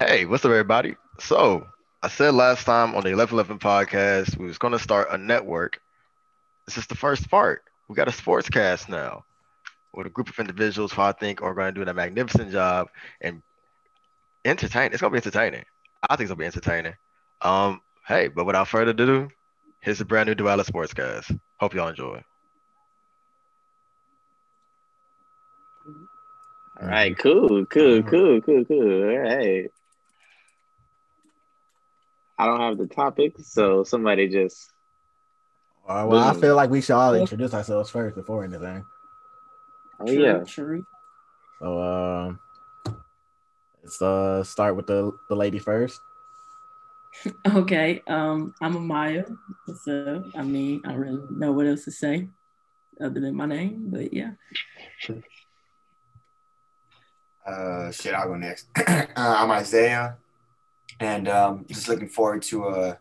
Hey, what's up, everybody? So, I said last time on the 1111 podcast, we was going to start a network. This is the first part. We got a sports cast now with a group of individuals who I think are going to do a magnificent job and entertain. It's going to be entertaining. I think it's going to be entertaining. Um, hey, but without further ado, here's a brand new Duality Sportscast. Hope y'all enjoy. All right, cool, cool, cool, cool, cool. All right. I don't have the topic, so somebody just. Uh, well, I feel like we should all introduce ourselves first before anything. Oh yeah. True. So, um, let's uh start with the the lady first. Okay. Um, I'm Amaya. What's up? I mean, I don't really know what else to say other than my name, but yeah. Uh, shit, I'll go next. uh, I'm Isaiah, and um, just looking forward to uh,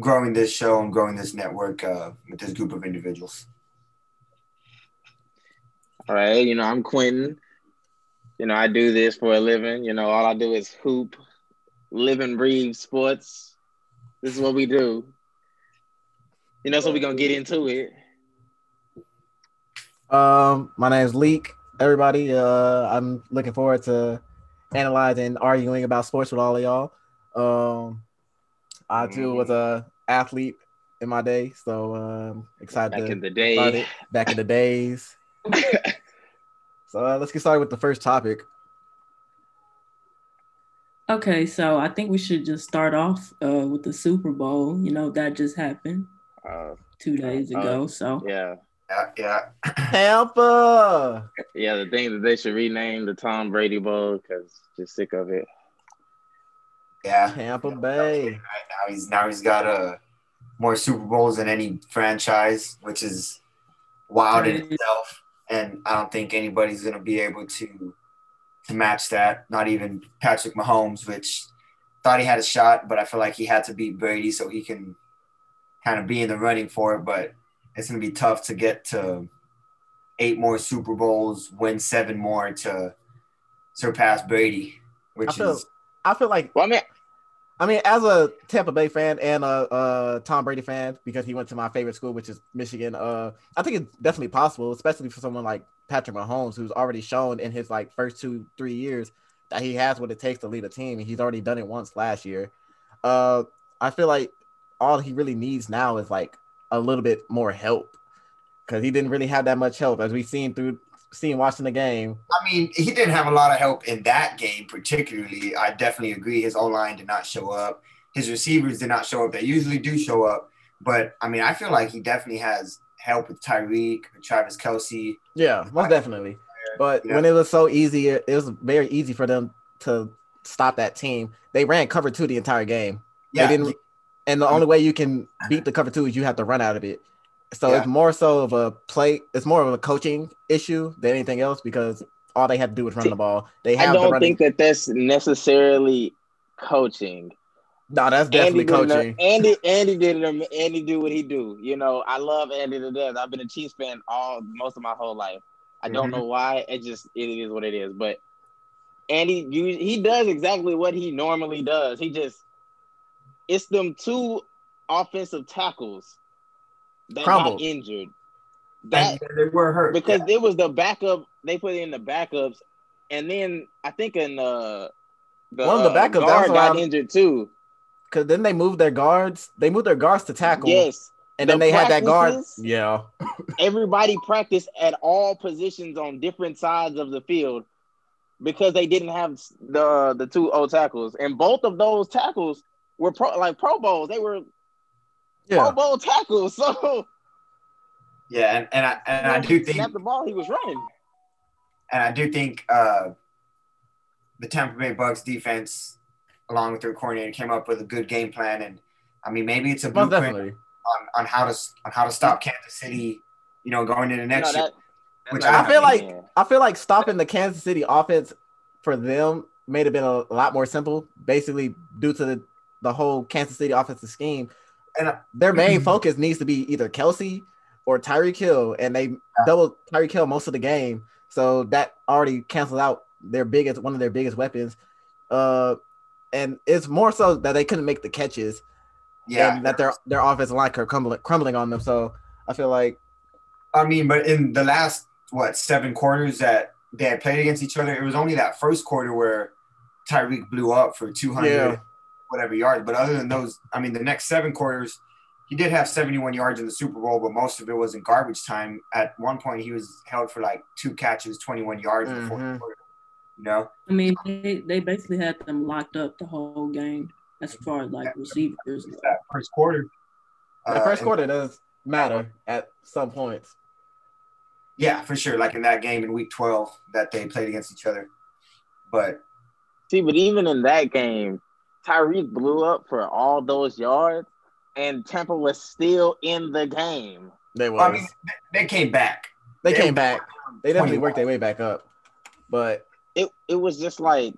growing this show and growing this network uh, with this group of individuals. All right, you know, I'm Quentin. You know, I do this for a living. You know, all I do is hoop, live and breathe sports. This is what we do. You know, so we're gonna get into it. Um, my name is Leek. Everybody, uh, I'm looking forward to analyzing, arguing about sports with all of y'all. Um, I too was a athlete in my day, so um, excited Back to in the day. start it. Back in the days. So uh, let's get started with the first topic. Okay, so I think we should just start off uh, with the Super Bowl. You know, that just happened Uh, two days Uh, ago. So yeah, Yeah, yeah. Tampa. yeah. The thing that they should rename the Tom Brady Bowl because just sick of it. Yeah. Tampa Bay. Now he's now he's got uh, more Super Bowls than any franchise, which is wild in itself. And I don't think anybody's gonna be able to to match that. Not even Patrick Mahomes, which thought he had a shot, but I feel like he had to beat Brady so he can kind of be in the running for it. But it's gonna be tough to get to eight more Super Bowls, win seven more to surpass Brady, I which feel, is I feel like Well, I mean, I mean, as a Tampa Bay fan and a, a Tom Brady fan, because he went to my favorite school, which is Michigan, uh, I think it's definitely possible, especially for someone like Patrick Mahomes, who's already shown in his like first two, three years that he has what it takes to lead a team, and he's already done it once last year. Uh, I feel like all he really needs now is like a little bit more help, because he didn't really have that much help, as we've seen through seeing watching the game. I mean, he didn't have a lot of help in that game, particularly. I definitely agree. His O line did not show up. His receivers did not show up. They usually do show up. But I mean, I feel like he definitely has help with Tyreek, with Travis Kelce. Yeah, most definitely. But when it was so easy, it, it was very easy for them to stop that team. They ran cover two the entire game. Yeah, They didn't, and the only way you can beat the cover two is you have to run out of it. So Yeah. it's more so of a play. It's more of a coaching issue than anything else because all they had to do was run See, the ball. They I have the don't think that that's necessarily coaching. no, that's definitely Andy coaching. Andy, Andy did it. Andy do what he do. You know, I love Andy to death. I've been a Chiefs fan all most of my whole life. I don't Mhm. know why. It just it is what it is. But Andy, you, he does exactly what he normally does. He just it's them two offensive tackles that Crumbled. got injured. That and they were hurt because it was the backup. They put in the backups, and then I think in uh, the One of the uh, backups, that guard was got injured too. Because then they moved their guards. They moved their guards to tackle. Yes, and then they had that guard. Yeah. everybody practiced at all positions on different sides of the field because they didn't have the the two old tackles, and both of those tackles were pro, like Pro Bowls. They were Pro Bowl tackles. So yeah, and, and I and I do think snap the ball, he was running. and I do think uh, the Tampa Bay Bucks defense, along with their coordinator, came up with a good game plan. And I mean, maybe it's a Most blueprint definitely. on, on how to on how to stop Kansas City. You know, going into the next No, year. that- Which that's I not feel like- happening. I feel like stopping the Kansas City offense for them may have been a lot more simple, basically due to the, the whole Kansas City offensive scheme. And I- Their main focus needs to be either Kelce or Tyreek Hill, and they double Tyreek Hill most of the game, so that already canceled out their biggest one of their biggest weapons. Uh, and it's more so that they couldn't make the catches Yeah, and that their their offensive line kept crumbling crumbling on them. So I feel like I mean, but in the last what seven quarters that they had played against each other, it was only that first quarter where Tyreek blew up for 200 Yeah. Whatever yards. But other than those, I mean, the next seven quarters, he did have 71 yards in the Super Bowl, but most of it was in garbage time. At one point, he was held for like two catches, 21 yards in the fourth Mhm. quarter. You know, I mean, they, they basically had them locked up the whole game as far as like receivers. that first quarter. the uh, first and- quarter does matter at some points. Yeah, for sure. Like in that game in Week 12 that they played against each other. But See, but even in that game, Tyreek blew up for all those yards, and Tampa was still in the game. They was I mean, they they came back. they they- came back. They definitely 21. worked their way back up. But It it was just like,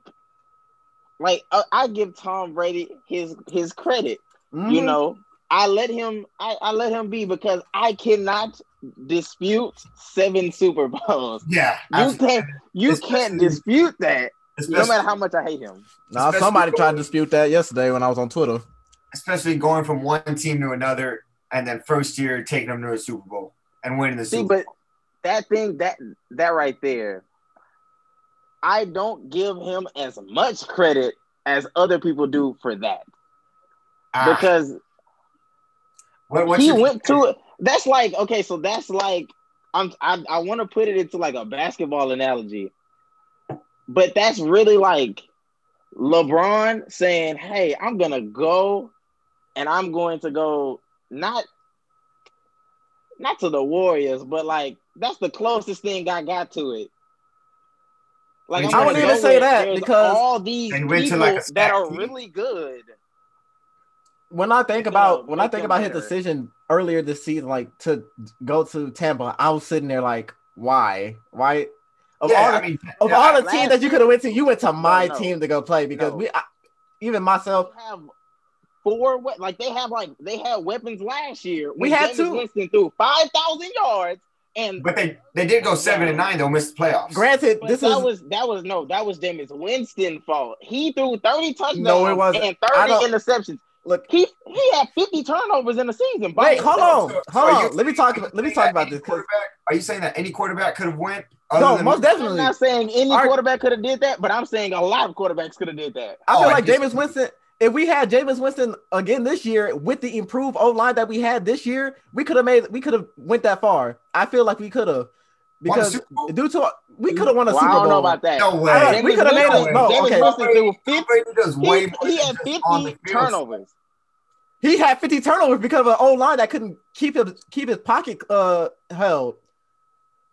like I, I give Tom Brady his his credit. You mhm, know, I let him I, I let him be because I cannot dispute seven Super Bowls. Yeah. You can't you can't dispute that, no matter how much I hate him. now especially somebody tried to dispute that yesterday when I was on Twitter. especially going from one team to another and then first year taking them to a Super Bowl and winning the See, Super but that thing that that right there, I don't give him as much credit as other people do for that Ah, because what, what's he went to it. That's like okay, so that's like I'm I, I want to put it into like a basketball analogy, but that's really like LeBron saying, "Hey, I'm gonna go, and I'm going to go not not to the Warriors, but like that's the closest thing I got to it." Like I I'm wouldn't even say that because all these they went to, people like, a that are team. really good. when I think about them- when I think them about his decision earlier this season, like to go to Tampa, I was sitting there like, why, why? Of yeah, all the, I mean, of yeah, all the teams that you could have went to, you went to my no. team to go play because No. we, I, even myself, They have four we- like they have like they had weapons last year. We had Jameis two. Winston threw five thousand yards, and but they they did go seven and nine though, missed the playoffs. granted, but this that is was that was no that was Jameis Winston fault. He threw thirty touchdowns No, it wasn't. and thirty interceptions. look. He he had fifty turnovers in the season. Wait, hold on, So- so hold are you on. Let me saying- talk. are you About, let me talk about this. quarterback- Are you saying that any quarterback could have went? Other No, than- most I'm definitely. not saying any Our- quarterback could have did that, but I'm saying a lot of quarterbacks could have did that. I feel Oh, like just- Jameis Winston. If we had Jameis Winston again this year with the improved O line that we had this year, we could have made. We could have went that far. I feel like we could have because due to we could have won a Well, Super I don't know about that. No way. I don't- we coulda made Winston- it- no, Jameis okay. Winston threw 50, way he, more he than had just on the 50 turnovers. He had 50 turnovers because of an O line that couldn't keep his keep his pocket uh held.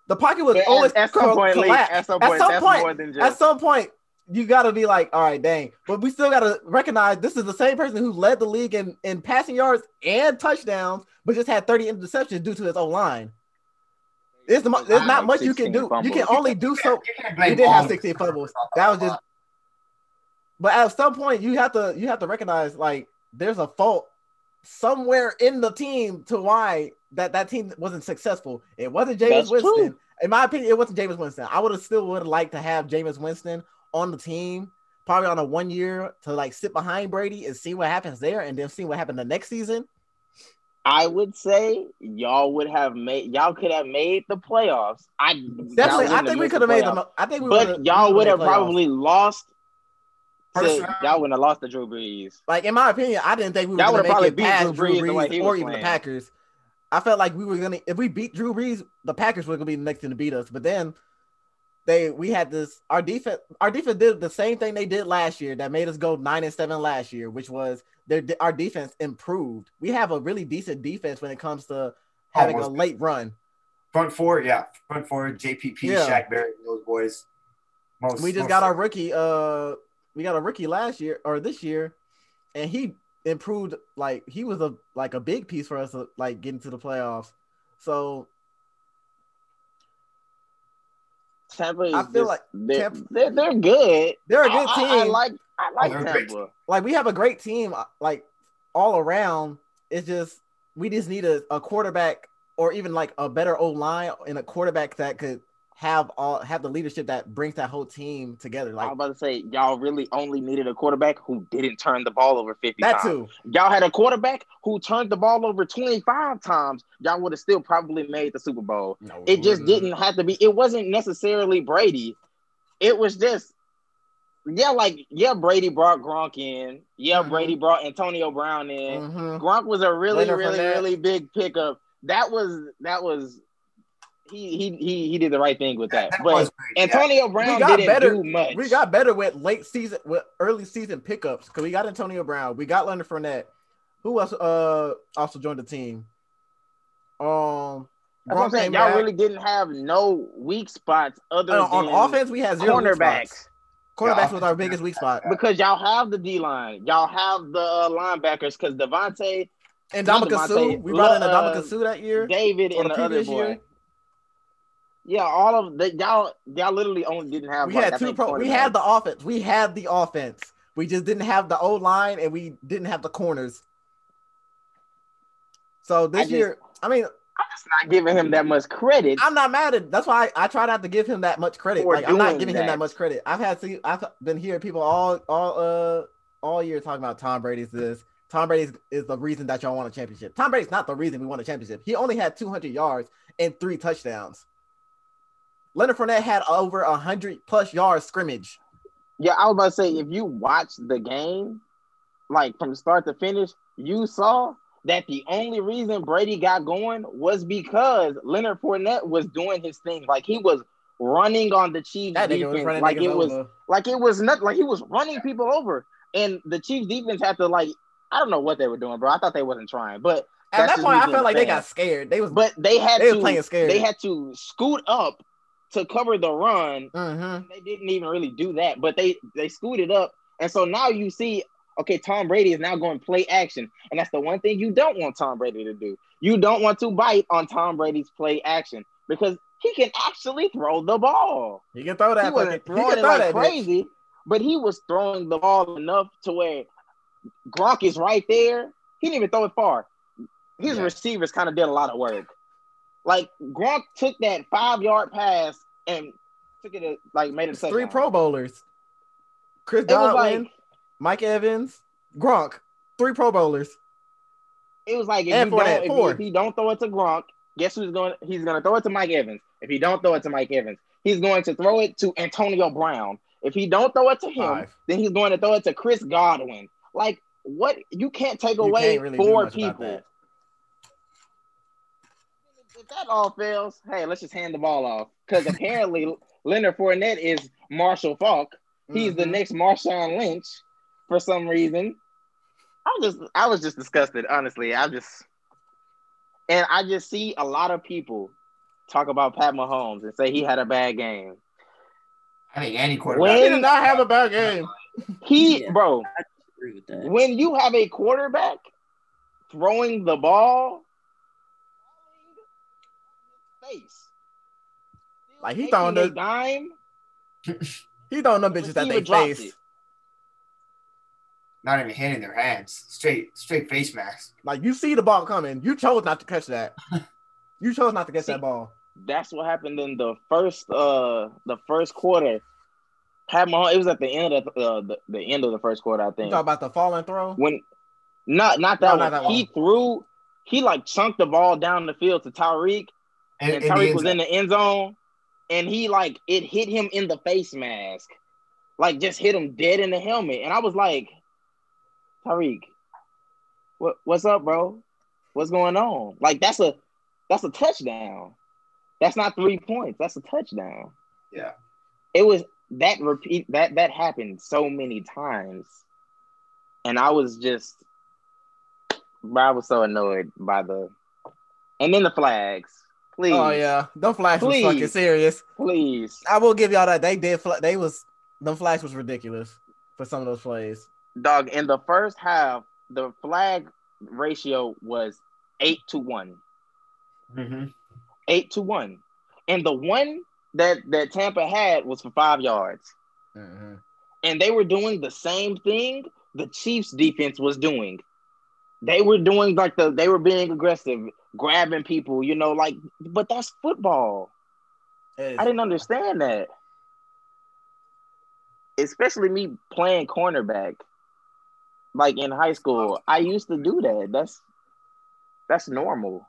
The pocket was But always at, at some co- point, Lee, at some At point, some point- more than At some point, you got to be like, all right, dang. But we still got to recognize this is the same person who led the league in, in passing yards and touchdowns, but just had 30 interceptions due to his O line. There's, the, mo- there's not much you can 16 do. You can only do so. You can't He did have 16 fumbles. That was just. But at some point, you have to you have to recognize like there's a fault somewhere in the team to why that that team wasn't successful. It wasn't Jameis That's Winston. true. In my opinion, it wasn't Jameis Winston. I would have still would have liked to have Jameis Winston on the team, probably on a one year to like sit behind Brady and see what happens there, and then see what happened the next season. I would say y'all would have made y'all could have made the playoffs. I Definitely, I think we could have made them. I think we but y'all would have probably lost. To, Personally- y'all wouldn't have lost to Drew Brees. Like in my opinion, I didn't think we were Y'all going to would've make probably it beat past Drew Drew Brees the way Brees or was even the. Packers. I felt like we were gonna if we beat Drew Brees, the Packers were gonna be the next thing to beat us. But then they we had this our defense our defense did the same thing they did last year that made us go nine and seven last year, which was their our defense improved. We have a really decent defense when it comes to having a late run. Front four, yeah. Front four, JPP, Yeah. Shaq Barrett, those boys. Most, We just most got our rookie uh we got a rookie last year or this year, and he improved like he was a like a big piece for us to like getting to the playoffs. So Tampa is I feel just- like they're, Tampa- they're they're good. they're a good I- team. I, I like I like they're a great Tampa. like we have a great team uh, like all around it's just we just need a, a quarterback or even like a better O line and a quarterback that could have all have the leadership that brings that whole team together. Like I was about to say, y'all really only needed a quarterback who didn't turn the ball over 50 that times. too. Y'all had a quarterback who turned the ball over 25 times. Y'all would have still probably made the Super Bowl. No, It just wouldn't. didn't have to be. It wasn't necessarily Brady. It was just, yeah, like yeah, Brady brought Gronk in. Yeah, Mhm. Brady brought Antonio Brown in. Mhm. Gronk was a really, Leonard really, really big pickup. That was that was he he he he did the right thing with that. That but. Antonio Brown got didn't better- do much. We got better with late season, with early season pickups because we got Antonio Brown, we got Leonard Fournette. Who else? Uh, also joined the team. Um, I'm saying. Y'all back. really didn't have no weak spots other Uh, on offense, we had zero cornerbacks. Cornerbacks was our biggest weak spot, Because y'all have the D line, y'all have the uh, linebackers. Because Devontae, and Not Dominic Suh. We brought in uh, Dominic Suh that year. David, and the the other boy. year? Yeah, all of the y'all y'all literally only didn't have. We like, had two pro. We had the offense. We had the offense. We just didn't have the O line, and we didn't have the corners. So this I just- year, I mean, I'm just not giving him that much credit. I'm not mad at. That's why I, I try not to give him that much credit. Like I'm not giving him that. that much credit. I've had see, I've been hearing people all all uh all year talking about Tom Brady's this. Tom Brady is the reason that y'all won a championship. Tom Brady's not the reason we won a championship. He only had 200 yards and three touchdowns. Leonard Fournette had over a 100 plus yards scrimmage. Yeah, I was about to say if you watch the game, like from start to finish, you saw that the only reason Brady got going was because Leonard Fournette was doing his thing. Like he was running on the Chiefs That nigga was defense, like it was over. like it was nothing. like he was running people over, and the Chiefs defense had to like I don't know what they were doing, bro. I thought they wasn't trying, but At that point, I felt like they got scared. They was but they had they to playing scared. they had to scoot up to cover the run Mhm. they didn't even really do that, but they they scooted up, and so now you see, okay, Tom Brady is now going play action, and that's the one thing you don't want Tom Brady to do. You don't want to bite on Tom Brady's play action because he can actually throw the ball. He can throw that. he wasn't he throwing can it like that bitch. crazy, but he was throwing the ball enough to where Gronk is right there. He didn't even throw it far. His Yeah. receivers kind of did a lot of work. Like Gronk took that five yard pass and took it a, like made it three. Pro Bowlers. Chris It Godwin, like Mike Evans, Gronk, three Pro Bowlers. it was like if And you don't if, four. if he don't throw it to Gronk, guess who's going? He's going to throw it to Mike Evans. If he don't throw it to Mike Evans, he's going to throw it to Antonio Brown. If he don't throw it to him, Five. then he's going to throw it to Chris Godwin. Like what? You can't take You away can't really four people. That. If that all fails, hey, let's just hand the ball off. Because apparently Leonard Fournette is Marshall Faulk. He's the Mhm. next Marshawn Lynch for some reason. I was just I was just disgusted, honestly. I just and I just see a lot of people talk about Pat Mahomes and say he had a bad game. I think any quarterback. When- He did not have a bad game. He Yeah. bro, I agree with that. when you have a quarterback throwing the ball face. Like, he Making throwing a the- dime. He throwing them bitches that Receiver they face. it. Not even hitting their hands. Straight, straight face mask. Like you see the ball coming, you chose not to catch that. You chose not to catch See, that ball. That's what happened in the first uh the first quarter. Pat Mahomes, it was at the end of uh, the, the end of the first quarter, I think. You think. talk about the falling throw. when not not that, No, one. not that He threw he like chunked the ball down the field to Tyreek, And, and was in the end zone, and he like it hit him in the face mask, like just hit him dead in the helmet, and I was like, Tyreek, what what's up, bro? What's going on? Like that's a that's a touchdown. That's not three points. That's a touchdown. Yeah. It was that repeat that that happened so many times, and I was just, bro, I was so annoyed by the, and then the flags. Please, Oh yeah, them flags was Please. fucking serious. please, I will give y'all that. They did. Fl- they was them flags was ridiculous for some of those plays. dog. In the first half, the flag ratio was eight to one. Mhm. Eight to one, and the one that that Tampa had was for five yards. and they were doing the same thing the Chiefs defense was doing. They were doing like the they were being aggressive, grabbing people, you know, like but that's football. It I didn't understand that. Especially me playing cornerback. Like in high school, I used to do that. That's that's normal.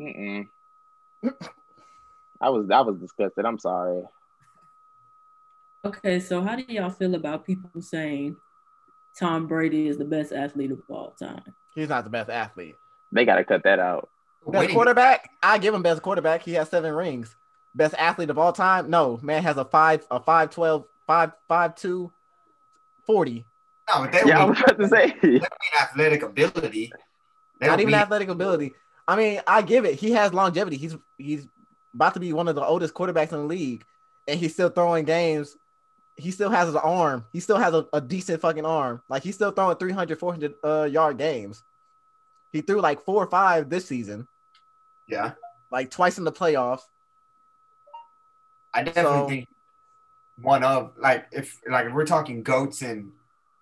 Mm-mm. I was I was disgusted. I'm sorry. Okay, so how do y'all feel about people saying Tom Brady is the best athlete of all time? He's not the best athlete. They got to cut that out. Best Winning- quarterback? I give him best quarterback. He has seven rings. Best athlete of all time? No, man has a five, a five, 12, five, five, two, 40. No, but they Yeah, I was about to say. don't mean athletic ability. They Not even mean- athletic ability. I mean, I give it. He has longevity. He's he's about to be one of the oldest quarterbacks in the league, and he's still throwing games. He still has an arm. He still has a, a decent fucking arm. Like he's still throwing 300, 400 uh, yard games. He threw like four or five this season, Yeah, like twice in the playoffs. I definitely So- think one of like if like if we're talking goats in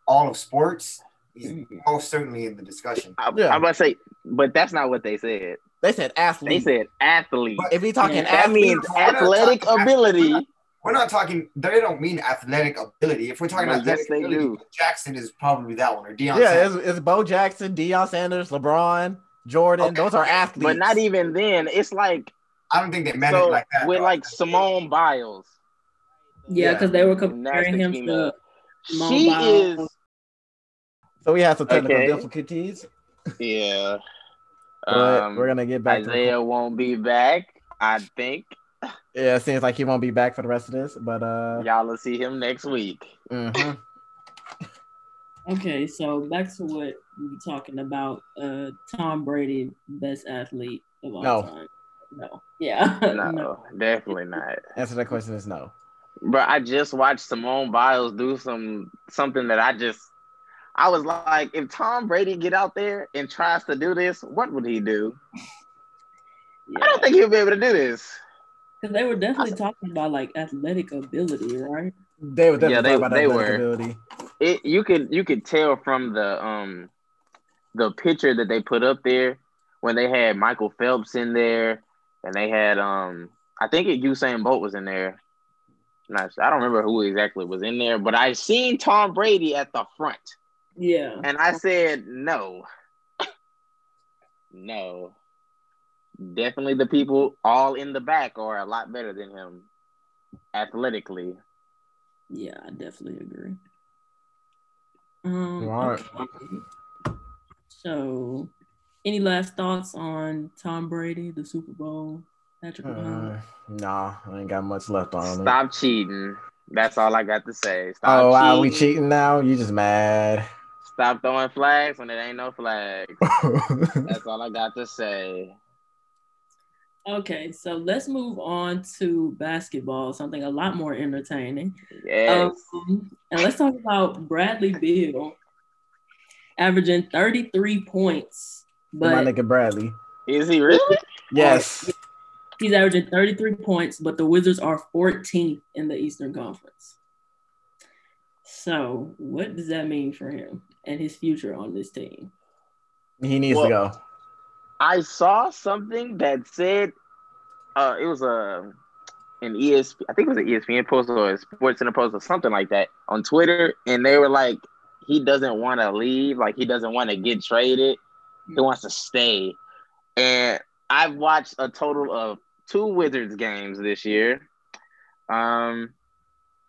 all of sports, he's most certainly in the discussion. I, Yeah. I'm about to say, but that's not what they said. They said athlete. They said athlete. if we talking Yeah, That athlete, means athletic talking ability. We're not talking. They don't mean athletic ability. If we're talking Well, athletic yes, they ability, do. Jackson is probably that one or Deion. yeah, it's, it's Bo Jackson, Deion Sanders, LeBron, Jordan. Okay. Those are athletes. But not even then. It's like I don't think they meant it so like that. with though. like Simone Biles. Yeah, Yeah. because they were comparing him female. to Simone She Biles. is So we have some technical Okay. difficulties, yeah. but Um, we're gonna get back. to Isaiah won't be back. I think Yeah, it seems like he won't be back for the rest of this, but uh, y'all will see him next week. mhm. Okay, so back to what we were talking about. Uh, Tom Brady, best athlete of all No. time. No. Yeah. No, definitely not. answer that question is no. But I just watched Simone Biles do some something that I just I was like, if Tom Brady get out there and tries to do this, what would he do? I don't think he'll be able to do this. Because they were definitely talking about like athletic ability, right? They were definitely Yeah, they- about they athletic were. ability. It you could you could tell from the um the picture that they put up there when they had Michael Phelps in there and they had um I think it Usain Bolt was in there. Not I don't remember who exactly was in there, but I seen Tom Brady at the front. Yeah. And I said, no. no. Definitely the people all in the back are a lot better than him athletically. Yeah, I definitely agree. Um, Right. okay. So, any last thoughts on Tom Brady, the Super Bowl, Patrick Mahomes? Uh, nah, I ain't got much left on it. Stop cheating. That's all I got to say. Stop Oh, wow, cheating. we cheating now? You just mad? Stop throwing flags when it ain't no flags. That's all I got to say. Okay, so let's move on to basketball, something a lot more entertaining. Yes. Um, and let's talk about Bradley Beal averaging 33 points, My nigga Bradley. Is he really? Yes. he's averaging 33 points, but the Wizards are 14th in the Eastern Conference. So, what does that mean for him and his future on this team? He needs Well- to go. I saw something that said uh it was a an ESP I think it was an ESPN post or a Sports Center post or something like that on Twitter, and they were like he doesn't want to leave, like he doesn't want to get traded, he wants to stay. And I've watched a total of two Wizards games this year. Um,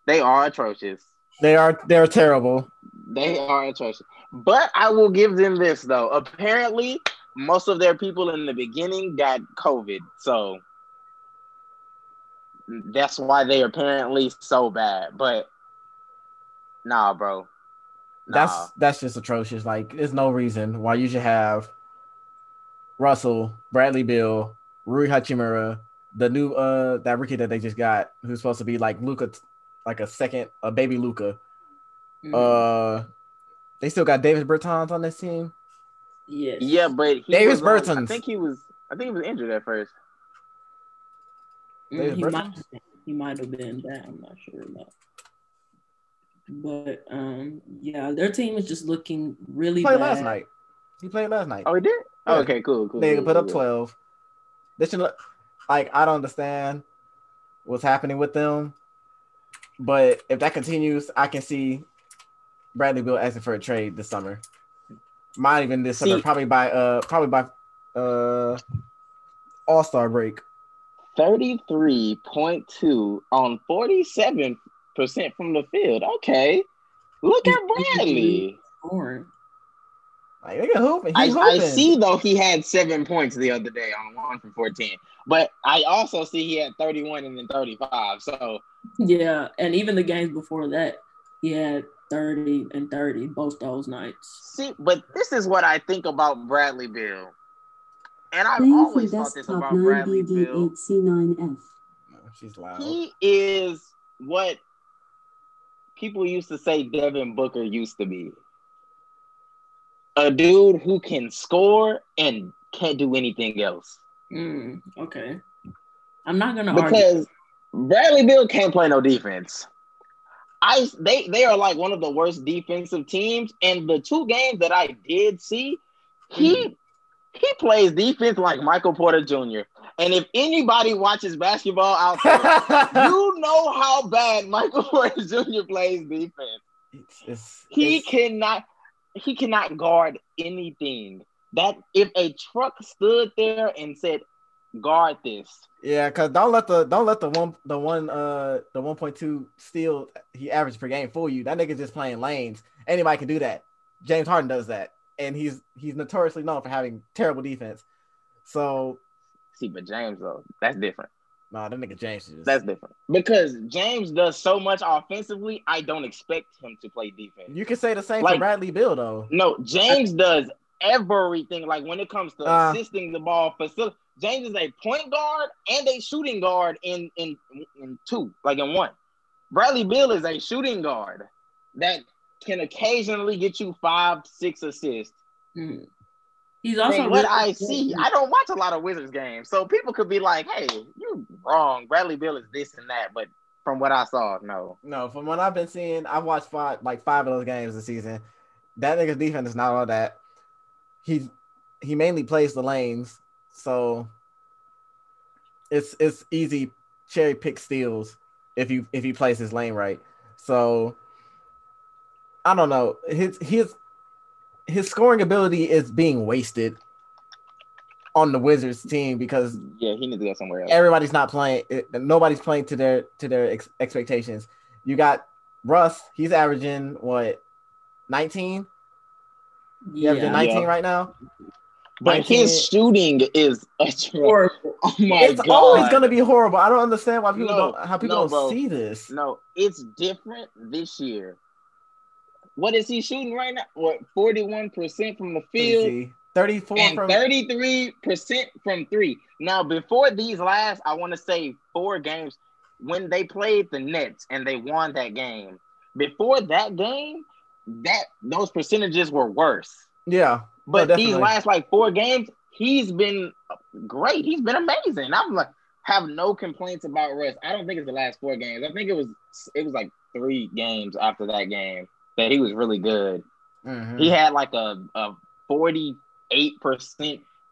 they are atrocious. They are they're terrible. They are atrocious. But I will give them this though. Apparently, most of their people in the beginning got COVID. So that's why they apparently so bad. But nah, bro. Nah. That's that's just atrocious. Like, there's no reason why you should have Russell, Bradley Bill, Rui Hachimura, the new uh that rookie that they just got, who's supposed to be like Luka, like a second, a baby Luka. Mm, Uh, they still got Davis Bertans on this team. Yes. yeah, but he Davis was on- I think he was I think he was injured at first. Mm, he, might, he might have been that. I'm not sure about. But um, yeah, their team is just looking really He played bad. last night. He played last night. Oh, he did? Yeah. okay, cool, cool. they cool, put cool, up cool. twelve. They should. Like I don't understand what's happening with them. But if that continues, I can see Bradley Beal asking for a trade this summer. Might even this summer, See- probably by uh probably by uh All Star break. 33.2 on 47% from the field. Okay. Look at Bradley. Scoring. Like they can hoop. I, I see though he had seven points the other day on one from 14. But I also see he had 31 and then 35. So Yeah, and even the games before that, he had 30 and 30 both those nights. see, but this is what I think about Bradley Bill. And I've Playing always thought this desktop about Bradley Bill. 9BD8C9F. She's loud. He is what people used to say Devin Booker used to be. A dude who can score and can't do anything else. Mm, okay. I'm not gonna argue. Because Bradley Bill can't play no defense. I they they are like one of the worst defensive teams. And the two games that I did see, he hmm. he plays defense like Michael Porter Jr. And if anybody watches basketball out there, you know how bad Michael Porter Jr. plays defense. It's- it's- He it's- cannot he cannot guard anything. That if a truck stood there and said, guard this, Yeah, cause don't let the don't let the one the one uh the one point two steal he averaged per game fool you. That nigga's just playing lanes. Anybody can do that. James Harden does that, and he's he's notoriously known for having terrible defense. So see, but James though, that's different. nah, that nigga James is just That's different. Because James does so much offensively, I don't expect him to play defense. you can say the same for Like- Bradley Bill though. No, James does everything. Like when it comes to Uh. assisting the ball, facil- James is a point guard and a shooting guard in in in two, like in one. Bradley Bill is a shooting guard that can occasionally get you five, six assists. Mm. He's also From what I see, I don't watch a lot of Wizards games, so people could be like, "Hey, you're wrong. Bradley Bill is this and that." But from what I saw, no. No, from what I've been seeing, I've watched five like five of those games this season. That nigga's defense is not all that. He he mainly plays the lanes, so it's it's easy cherry pick steals if you if he plays his lane right. So I don't know. His his his scoring ability is being wasted on the Wizards team because Yeah, he needs to go somewhere else. everybody's not playing nobody's playing to their to their ex- expectations you got russ he's averaging what 19 He's averaging Yeah. 19 Yeah. right now But 19 his shooting is. Or Oh my it's god! always going to be horrible i don't understand why people No, don't how people no, don't bro. see this No, it's different this year. What is he shooting right now? What forty-one percent from the field 34 and from thirty-three percent from three. Now, before these last, I want to say four games when they played the Nets and they won that game. Before that game, that those percentages were worse. yeah But Oh, these last like four games, he's been great. He's been amazing. I'm like have no complaints about Russ. I don't think it's the last four games. I think it was it was like three games after that game that he was really good. Mhm. He had like a, a 48%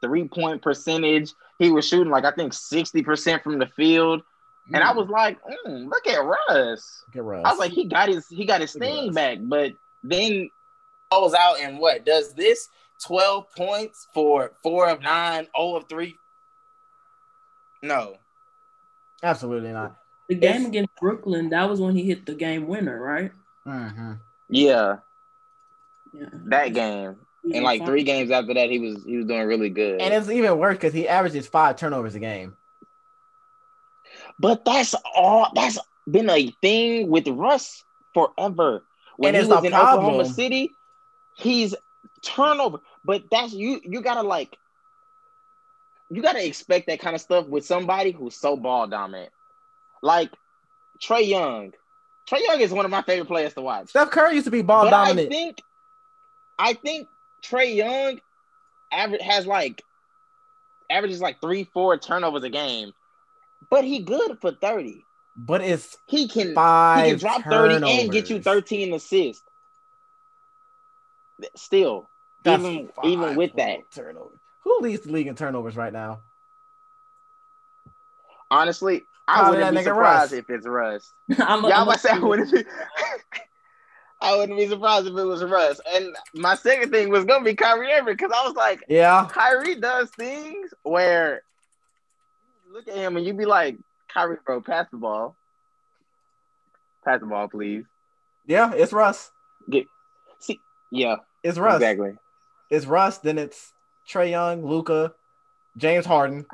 three point percentage. He was shooting like I think 60% from the field. And I was like, mm, look at Russ. Get Russ. I was like, he got his he got his Look thing back, but then goes out and what does this 12 points for four of nine, oh of three. No. absolutely not the game It's- against Brooklyn, that was when he hit the game winner, right? Mm-hmm. Yeah, Yeah. that game. And like three games after that, he was he was doing really good. and it's even worse because he averages five turnovers a game but that's all that's been a thing with Russ forever. When And he it's was a in Oklahoma problem. City, he's turnover. But that's you you gotta like you gotta expect that kind of stuff with somebody who's so ball dominant. Like Trae Young. Trae Young is one of my favorite players to watch. steph curry used to be ball but dominant I think I think Trae Young average has like averages like three, four turnovers a game. But he good for 30. but it's He can five he can drop 30 and get you 13 assists. Still, That's even five even with that. turnover. Who leads the league in turnovers right now? Honestly, I Call wouldn't be surprised Russ. if it's Russ. I'm a, Yeah, I'm I'm a- about to say I wouldn't be. I wouldn't be surprised if it was Russ. And my second thing was gonna be Kyrie Irving because I was like, Yeah, Kyrie does things where you look at him and you'd be like, Kyrie, bro, pass the ball. Pass the ball, please. yeah, it's Russ. See, Yeah, It's Russ. exactly. It's Russ. Then it's Trae Young, Luka, James Harden.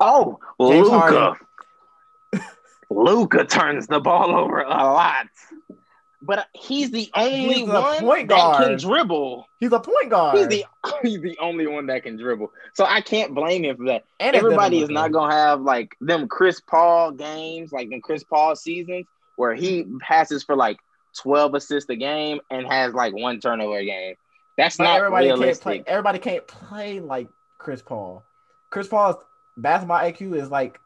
Oh, Luka. Luka turns the ball over a lot. But he's the only He's one point that can dribble. He's a point guard. He's the he's the only one that can dribble. So I can't blame him for that. And Everybody is not gonna have like them Chris Paul games, like them Chris Paul seasons, where he passes for like 12 assists a game and has like one turnover a game. That's But not everybody can't realistic. play. Everybody can't play like Chris Paul. Chris Paul's basketball IQ is like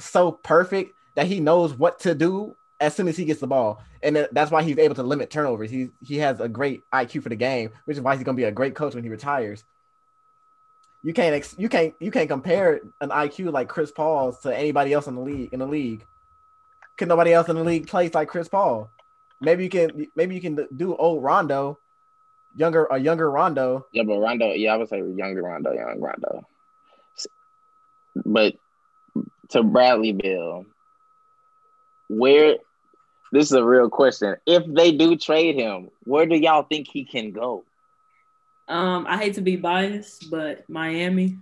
so perfect that he knows what to do as soon as he gets the ball, and that's why he's able to limit turnovers. He he has a great IQ for the game, which is why he's gonna be a great coach when he retires. You can't ex- you can't you can't compare an IQ like Chris Paul's to anybody else in the league in the league. Cause nobody else in the league plays like Chris Paul. Maybe you can maybe you can do old Rondo, younger a younger Rondo. Yeah, but Rondo, yeah, I would say younger Rondo, young Rondo. But to Bradley Bill, where this is a real question. If they do trade him, where do y'all think he can go? Um, I hate to be biased, but Miami,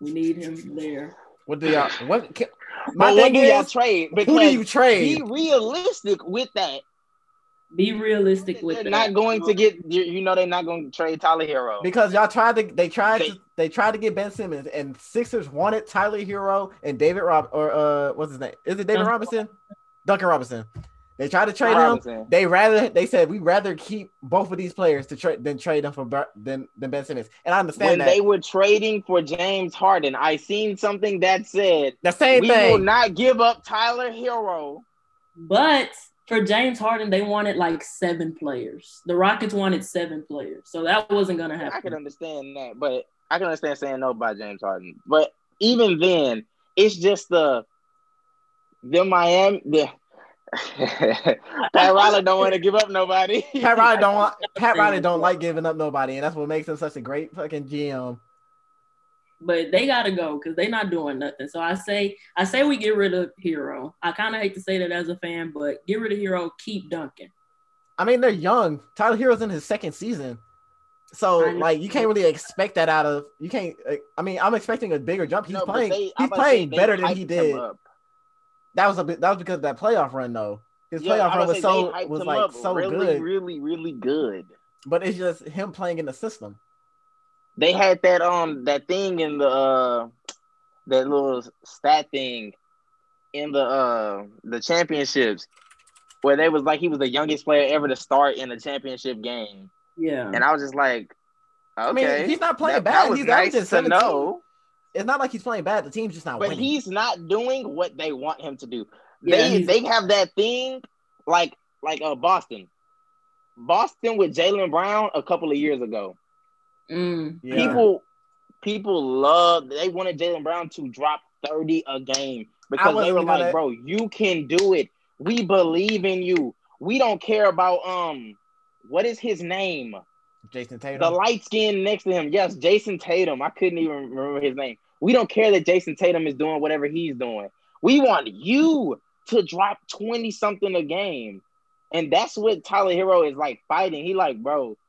we need him there. What do y'all what can, my But what thing do y'all is trade? who do you trade? be realistic with that. Be realistic with They're that. not going to get you, you know they're not going to trade Tyler Herro. Because y'all tried to they tried They- to they tried to get Ben Simmons and Sixers wanted Tyler Herro and David Rob or uh what's his name? Is it David Robinson? Duncan Robinson. They tried to trade him. They rather they said we rather keep both of these players to trade than trade them for Bar- than than Ben Simmons. And I understand When that. they were trading for James Harden, I seen something that said the same thing. we will not give up Tyler Herro. But for James Harden, they wanted like seven players. The Rockets wanted seven players, so that wasn't gonna happen. I can understand that, but I can understand saying no by James Harden. But even then, it's just the the Miami the Pat Riley don't want to give up nobody. Pat Riley don't want Pat Riley don't like giving up nobody, and that's what makes him such a great fucking GM. But they gotta go because they're not doing nothing. So I say, I say we get rid of Herro. I kind of hate to say that as a fan, but get rid of Herro. Keep Duncan. I mean, they're young. Tyler Herro's in his second season. So like you can't really expect that out of you can't. I mean, I'm expecting a bigger jump. He's No, playing. they- he's about to say playing better than he did. That was a bit. That was because of that playoff run though. His Yeah, playoff run was so was like up so really, good. really, really good. But it's just him playing in the system. They had that um that thing in the uh that little stat thing in the uh the championships where they was like he was the youngest player ever to start in a championship game. Yeah. And I was just like, okay. I mean, he's not playing that, bad. that he's nice averaging to 17. know. It's not like he's playing bad. The team's just not But winning. he's not doing what they want him to do. Yeah, they they have that thing like like uh Boston. Boston with Jaylen Brown a couple of years ago. Mm. Yeah. People people love they wanted Jaylen Brown to drop 30 a game because they were gonna- like, bro, you can do it. We believe in you. We don't care about um what is his name? Jayson Tatum. The light skin next to him. Yes, Jayson Tatum. I couldn't even remember his name. We don't care that Jayson Tatum is doing whatever he's doing. We want you to drop 20 something a game. And that's what Tyler Herro is like fighting. He like, bro, it's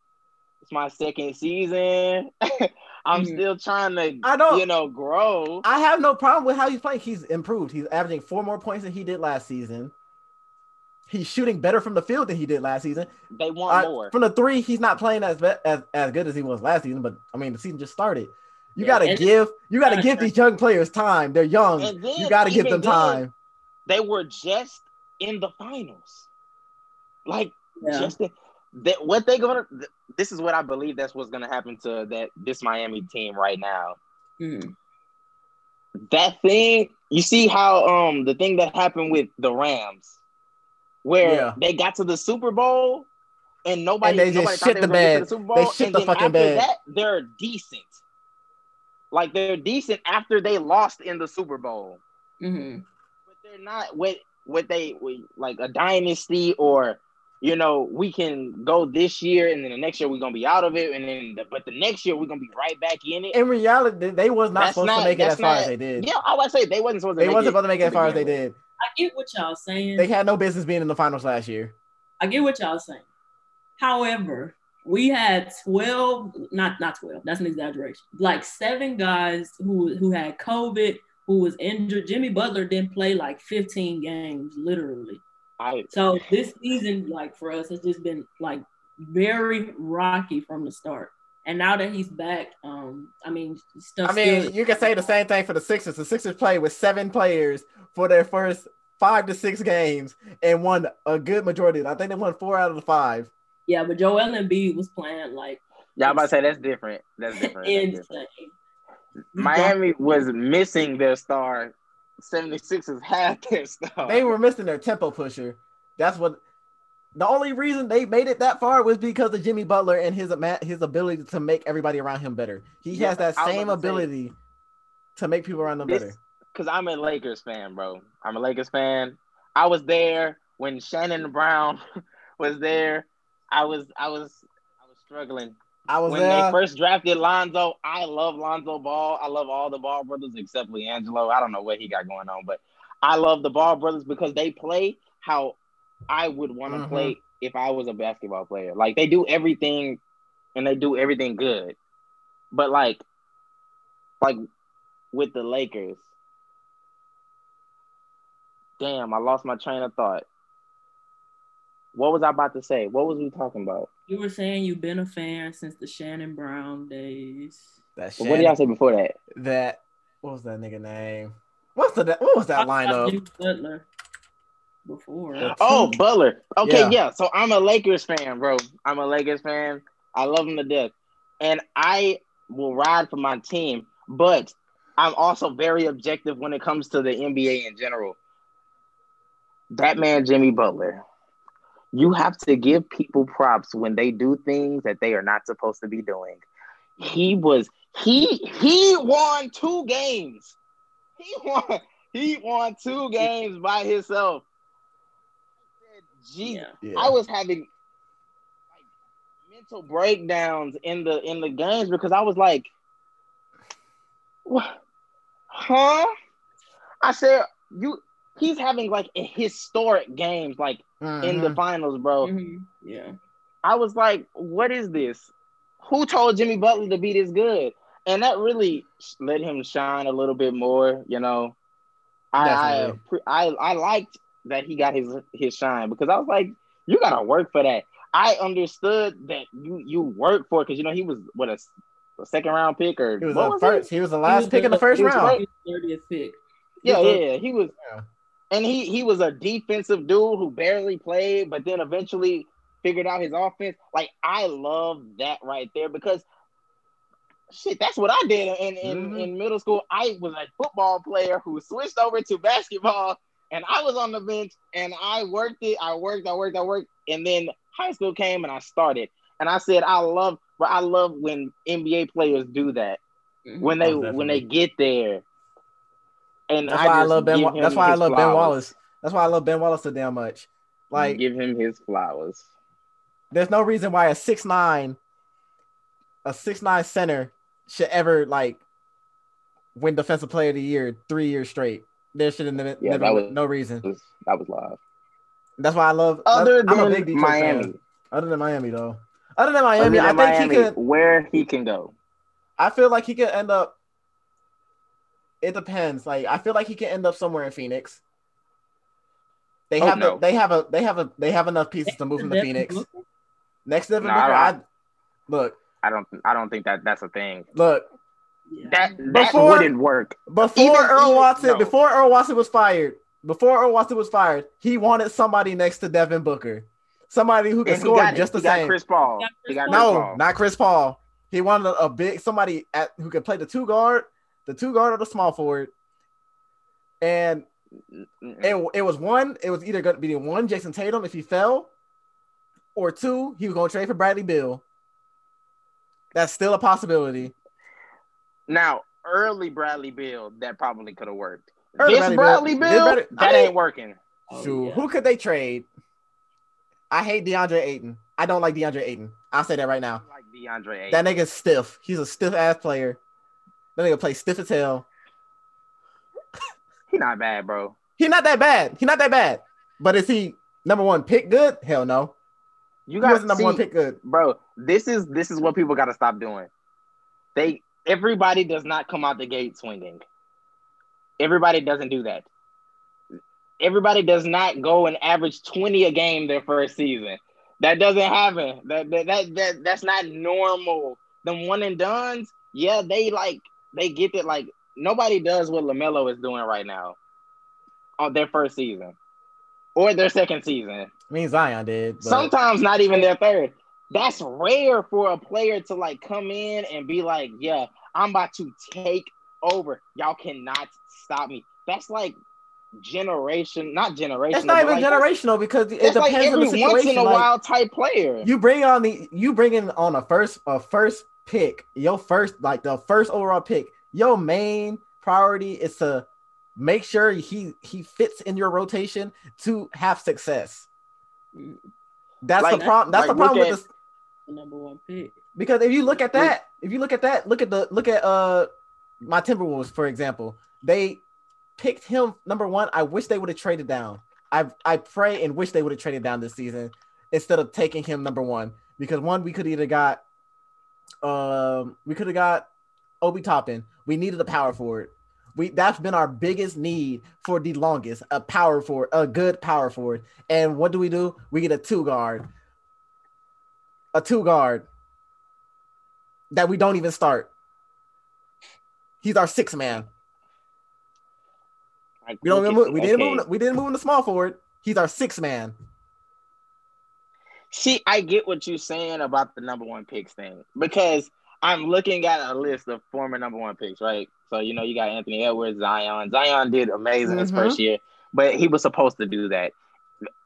my second season. I'm Mhm. still trying to, I don't. you know, grow. I have no problem with how he's playing. He's improved. He's averaging four more points than he did last season. He's shooting better from the field than he did last season. They want Uh, more. from the three, he's not playing as, as as good as he was last season. But I mean, the season just started. You Yeah, gotta give you gotta give these young players time. They're young. Then You gotta give them time. then, They were just in the finals. Like Yeah. just the, that what they gonna this is what I believe that's what's gonna happen to that this Miami team right now. Mm. That thing, you see how um the thing that happened with the Rams, where Yeah. they got to the Super Bowl and nobody, And they just nobody thought shit they the were gonna get to bed. the Bowl. They shit and the fucking after bed. that, they're decent. Like they're decent after they lost in the Super Bowl. hmm but they're not what what they like a dynasty or you know we can go this year and then the next year we're gonna be out of it and then the, but the next year we're gonna be right back in it. In reality, they was not That's supposed not- to make it that's as far not- as they did. Yeah, I would say they wasn't supposed to. They make wasn't it supposed to make it as far as they did. I get what y'all saying. They had no business being in the finals last year. I get what y'all saying. However, we had 12, not not 12, that's an exaggeration. Like seven guys who who had COVID, who was injured. Jimmy Butler didn't play like 15 games, literally. I So this season, like for us, has just been like very rocky from the start. And now that he's back, um, I mean, stuff. I mean, still, you can say the same thing for the Sixers. The Sixers played with seven players for their first five to six games and won a good majority. I think they won four out of the five. yeah, but Joel Embiid was playing like yeah, I'm about to say that's different. That's different. That's different. insane. Miami was missing their star. 76ers had their stuff. They were missing their tempo pusher. That's what. The only reason they made it that far was because of Jimmy Butler and his his ability to make everybody around him better. He Yeah, has that same to say- ability to make people around him This- better. because I'm a Lakers fan, bro. I'm a Lakers fan. I was there when Shannon Brown was there. I was I was I was struggling. I was when there. they first drafted Lonzo, I love Lonzo Ball. I love all the Ball brothers except LiAngelo. I don't know what he got going on, but I love the Ball brothers because they play how I would want to Mhm. play if I was a basketball player. Like they do everything and they do everything good. But like like with the Lakers. Damn, I lost my train of thought. What was I about to say? What was we talking about? You were saying you've been a fan since the Shannon Brown days. that What did y'all say before that? that what was that nigga name? What's the what was that I thought lineup? Butler before. The Oh, two- Butler. Okay, Yeah. yeah. So I'm a Lakers fan, bro. I'm a Lakers fan. I love them to death. And I will ride for my team, but I'm also very objective when it comes to the NBA in general. That man, Jimmy Butler, you have to give people props when they do things that they are not supposed to be doing. He was he he won two games. He won he won two games by himself. Jesus. Yeah. I was having like mental breakdowns in the in the games because I was like, what? Huh? I said you he's having like a historic games like in the Mhm. finals, bro. Mhm. Yeah. I was like, what is this? Who told Jimmy Butler to be this good? And that really let him shine a little bit more, you know. I I, I I liked that he got his his shine because I was like, you gotta work for that. I understood that you you work for it because you know he was what a, a second round pick or He was what the was first. He? He was the He last was pick in the first round. 30th pick. Yeah, yeah, he was. Yeah. And he he was a defensive dude who barely played, but then eventually figured out his offense. Like I love that right there because shit, that's what I did in in, Mhm. in middle school. I was a football player who switched over to basketball, and I was on the bench and I worked it. I worked, I worked, I worked, and then high school came and I started. And I said, I love, but I love when NBA players do that Mhm. when they Oh, when they get there. And That's why I love Ben. Wa- That's why I love Ben. Wallace. That's why I love Ben Wallace so damn much. Like, give him his flowers. there's no reason why a six nine, a six nine center should ever like win Defensive Player of the Year three years straight. There should have Yeah, never was- no reason. was that was live. That's why I love. Other I'm a than big Miami, fan. Other than Miami, though. Other than other Miami, than I think Miami, he could. where he can go. I feel like he could end up. It depends. Like I feel like he can end up somewhere in Phoenix. They Oh, have no. the, they have a they have a they have enough pieces to move him to Devin Phoenix. Booker? Next to Devin No, Booker, I- I, look I don't. I don't think that that's a thing. look Yeah. That that Before- wouldn't work. before Even- Earl even- Watson no. before Earl Watson was fired before Earl Watson was fired he wanted somebody next to Devin Booker, somebody who can score just the he got same. Chris Paul. He got Chris no, Paul. not Chris Paul. He wanted a, a big somebody at who could play the two guard, the two guard or the small forward, and it, it was one. It was either going to be one Jayson Tatum if he fell, or two he was going to trade for Bradley Beal. That's still a possibility. Now, early Bradley Beal, that probably could have worked. Early This Bradley Bradley Beal- Bradley- that I mean, ain't working. Oh, Shoot, yeah. who could they trade? I hate DeAndre Ayton. I don't like DeAndre Ayton. I'll say that right now. Like DeAndre Ayton. That nigga's stiff. He's a stiff ass player. That nigga play stiff as hell. He not bad, bro. He not that bad. He not that bad. But is he number one pick good? Hell no. You got wasn't number one pick good. bro. This is this is what people got to stop doing. They everybody does not come out the gate swinging. Everybody doesn't do that. Everybody does not go and average twenty a game their first season. That doesn't happen. That that that, that that's not normal. Them one and duns, yeah, they like they get it. Like nobody does what LaMelo is doing right now on their first season or their second season. I mean Zion did. But Sometimes not even their third. That's rare for a player to like come in and be like, "Yeah, I'm about to take over. Y'all cannot stop me." That's like generation, not generation. it's not even generational because it It's like depends on every the once situation. in a like, while type player. you bring on the you bring in on a first a first pick, your first like the first overall pick. Your main priority is to make sure he he fits in your rotation to have success. That's Like- the problem. That's like, the problem with this The number one pick. because if you look at that, if you look at that, look at the look at uh my Timberwolves for example. They picked him number one. I wish they would have traded down. I I pray and wish they would have traded down this season instead of taking him number one because one we could either got um we could have got Obi Toppin. We needed a power forward. We that's been our biggest need for the longest a power forward, a good power forward. And what do we do? We get a two guard, a two guard that we don't even start. He's our six man. We don't move. We didn't okay. move. We didn't move in the small forward. He's our six man. See, I get what you're saying about the number one picks thing because I'm looking at a list of former number one picks, right? So you know you got Anthony Edwards, Zion. Zion did amazing his Mhm. first year, but he was supposed to do that.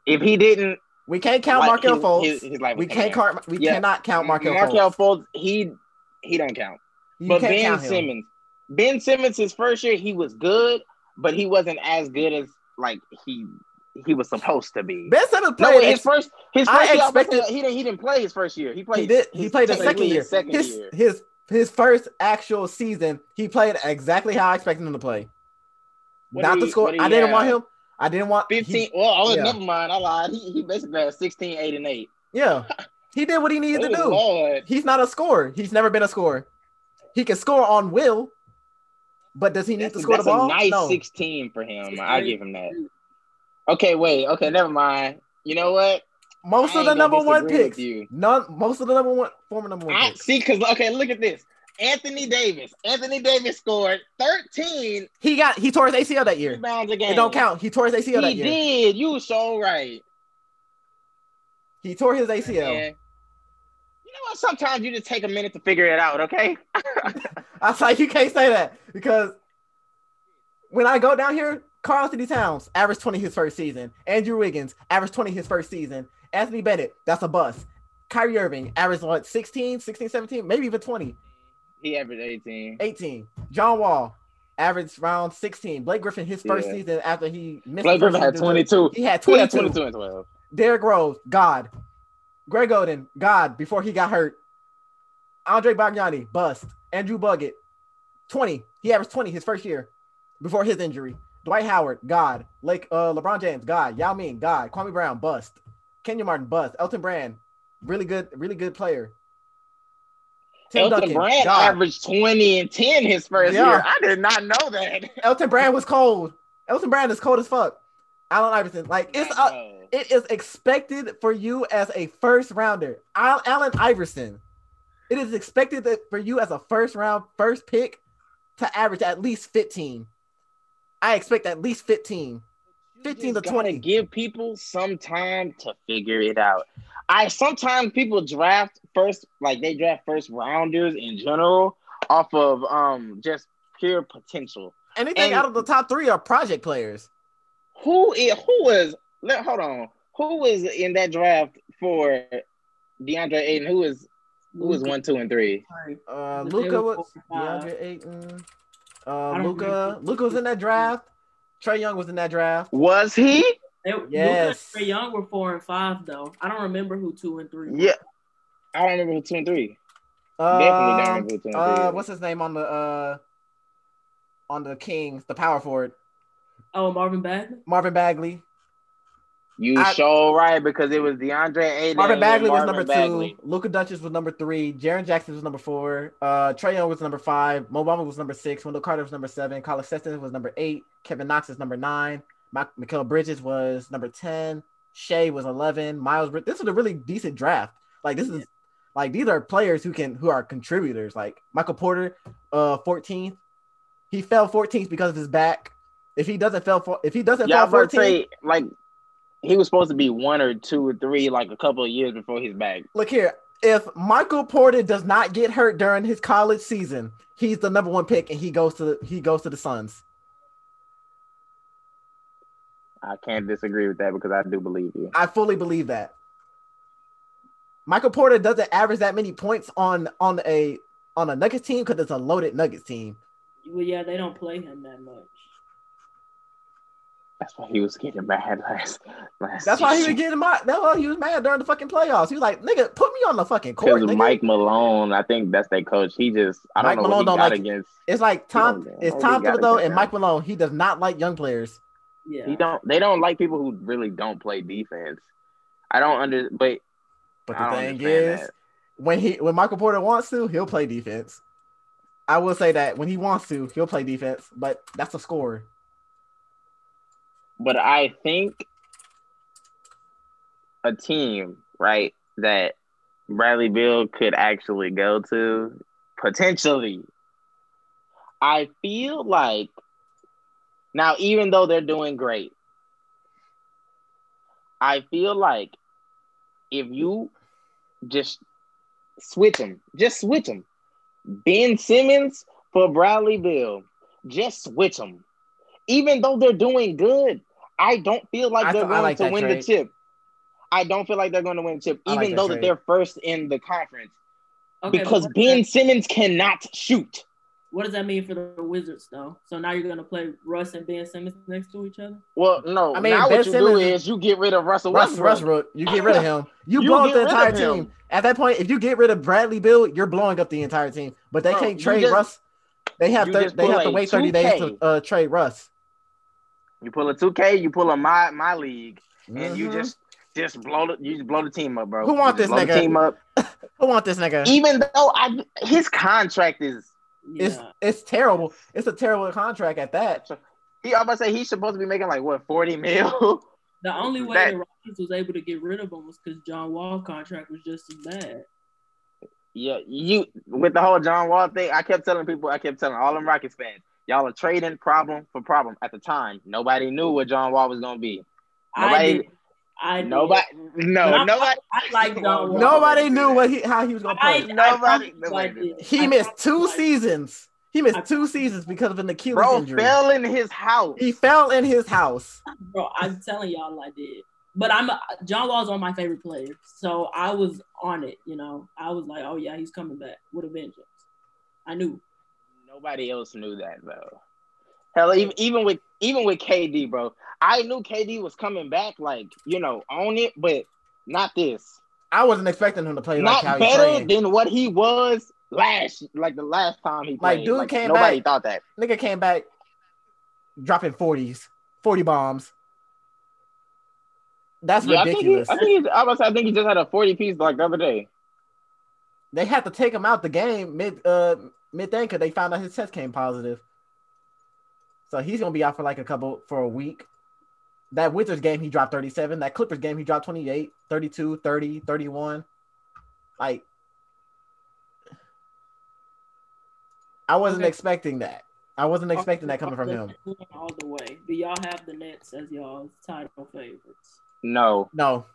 If he didn't, We can't count like, Markelle his- Fultz. his- his life we can't count. We Yeah. cannot count Markelle Markelle Fultz. Fultz, he he don't count. You but Ben. Simmons, Ben Simmons, his first year he was good, but he wasn't as good as like he he was supposed to be. Ben Simmons No, played. his his, first his I first I was to expected- he didn't he didn't play his first year. He played he did. He played the second year. his second his year. his his first actual season, he played exactly how I expected him to play. What Not did the score. I didn't want him. I didn't want he- 15. well, oh, yeah. never mind. I lied. He, he basically had 16, 8, and 8. yeah, he did what he needed to Oh, do. Lord. He's not a scorer. He's never been a scorer. He can score on will, but does he need That's, to a, score the a ball? nice no. 16 for him. I give him that. Okay, wait. Okay, never mind. You know what? Most I of the number one picks, you. none. Most of the number one former number one I picks. see because okay, look at this. Anthony Davis. Anthony Davis scored 13 He got he tore his ACL that year. rebounds a game. It don't count. He tore his ACL that He year. did. You were so right. He tore his ACL. Man. You know what? Sometimes you just take a minute to figure it out, okay? I was like, you can't say that because when I go down here, Karl Anthony Towns averaged 20 his first season. Andrew Wiggins averaged 20 his first season. Anthony Bennett, that's a bust. Kyrie Irving averaged what 16, 16, 17, maybe even 20, He averaged 18. 18. John Wall averaged around 16. Blake Griffin, his first Yeah. season after he missed Blake Griffin had season due to- 22. He had He had 22. 22 and 12. Derrick Rose, God. Greg Oden, God, before he got hurt. Andre Bargnani, bust. Andrew Bogut, 20. He averaged 20 his first year before his injury. Dwight Howard, God. Lake uh, LeBron James, God. Yao Ming, God. Kwame Brown, bust. Kenyon Martin, bust. Elton Brand, really good, really good player. Tim Elton Duncan, Brand God. averaged 20 and 10 his first Yeah. year. I did not know that. Elton Brand was cold. Elton Brand is cold as fuck. Allen Iverson, like it's uh, it is expected for you as a first rounder, Al- Allen Iverson. It is expected that for you as a first round first pick to average at least 15. I expect at least 15. 15 to just gotta 20. Give people some time to figure it out. I sometimes people draft first, like they draft first rounders in general off of um just pure potential. Anything and- out of the top three are project players. Who is who was let hold on who was in that draft for DeAndre Ayton? Who is who was one, two, and three? Uh, Luka was four or five. DeAndre Ayton. I Uh, Luka. Luka was in that draft. Trae Young was in that draft. Was he? They, Yes. yes. Trae Young were four and five though. I don't remember who two and three. were. Yeah. I don't remember who two and three. Definitely don't Um, remember who two and three. uh, what's his name on the uh on the Kings, the power forward, Oh, Marvin Bagley. Marvin Bagley. You I- show right because it was DeAndre Ayton. Marvin Bagley was number Bagley. two. Luka Doncic was number three. Jaren Jackson was number four. Uh, Trae Young was number five. Mo Bamba was number six. Wendell Carter was number seven. Collin Sexton was number eight. Kevin Knox is number nine. Mikal Bridges was number ten. Shai was eleven. Miles. This is a really decent draft. Like this is like these are players who can who are contributors. Like Michael Porter, uh, 14th. He fell 14th because of his back. If he doesn't fell for if he doesn't fall was about 14th, say like he was supposed to be one or two or three like a couple of years before his back. look here. If Michael Porter does not get hurt during his college season, he's the number one pick, and he goes to the, he goes to the Suns. I can't disagree with that because I do believe you. I fully believe that. Michael Porter doesn't average that many points on on a on a Nuggets team because it's a loaded Nuggets team. Well, yeah, they don't play him that much. That's why he was getting mad last. last That's why he was getting mad. That's why he was mad during the fucking playoffs. He was like, "Nigga, put me on the fucking court." Because Nigga. Mike Malone, I think that's their coach. He just I don't Mike know Malone what he don't got like- against. It's like Tom. It's Tom he got it Thibodeau and Mike Malone. He does not like young players. Yeah. He don't. They don't like people who really don't play defense. I don't under. But But the thing is, that. when he when Michael Porter wants to, he'll play defense. I will say that when he wants to, he'll play defense. But that's a score. But I think a team right that Bradley Beal could actually go to potentially. I feel like now, even though they're doing great, I feel like if you just switch them, just switch them. Ben Simmons for Bradley Beal, just switch them. Even though they're doing good, I don't feel like I they're th- going like to win trade. the chip. I don't feel like they're going to win the chip, I like even that though that they're first in the conference, Okay, because but Ben does Simmons cannot shoot. What does that mean for the Wizards though? So now you're gonna play Russ and Ben Simmons next to each other? Well, no. I mean, now Ben what you do Simmons is you get rid of Russell Westbrook. Russ, Westbrook. Westbrook, you get rid of him. You, You blow up the entire team. At that point, if you get rid of Bradley Beal, you're blowing up the entire team. But they Bro, can't trade just- Russ. They have you thir- they have to a wait 30 days 2K. to uh, trade Russ. You pull a two K, you pull a my my league, and you Mhm. just just blow the you just blow the team up, bro. Who want this blow the nigga? team up? Who want this nigga? Even though I his contract is Yeah. It's it's terrible. It's a terrible contract at that. he I'm about to say he's supposed to be making like what forty mil. the only way that- the Rockets was able to get rid of him was because John Wall contract was just as bad. yeah, you with the whole John Wall thing, I kept telling people, I kept telling all them Rockets fans, y'all are trading problem for problem. At the time, nobody knew what John Wall was gonna be. I Nobody- did. I did. Nobody, no, I- nobody. I like John Wall. Nobody knew what he how he was gonna play. I Nobody- promise nobody knew. He I missed two you I did. seasons. He missed two seasons because of an Achilles Bro injury. fell in his house. He fell in his house. Bro, I'm telling y'all I did. But I'm John Wall's one of my favorite players. So I was on it, you know. I was like, oh yeah, he's coming back with a vengeance. I knew. Nobody else knew that though. Hell, even, even with even with KD, bro, I knew KD was coming back, like you know, on it, but not this. I wasn't expecting him to play like not how better than what he was last, like the last time he Like, played. dude came nobody back- thought that. Nigga came back dropping 40s, 40 bombs. That's Yeah, I think, he, ridiculous. I think he, I was, I think he just had a forty piece like the other day. they had to take him out the game mid uh mid thing because they found out his test came positive. So he's gonna be out for like a couple for a week. That Wizards game he dropped 37. That Clippers game he dropped 28, 32, 30, 31. Like I wasn't Okay. expecting that. I wasn't expecting that coming from him. All the way. Do y'all have the Nets as y'all's title favorites? No, No.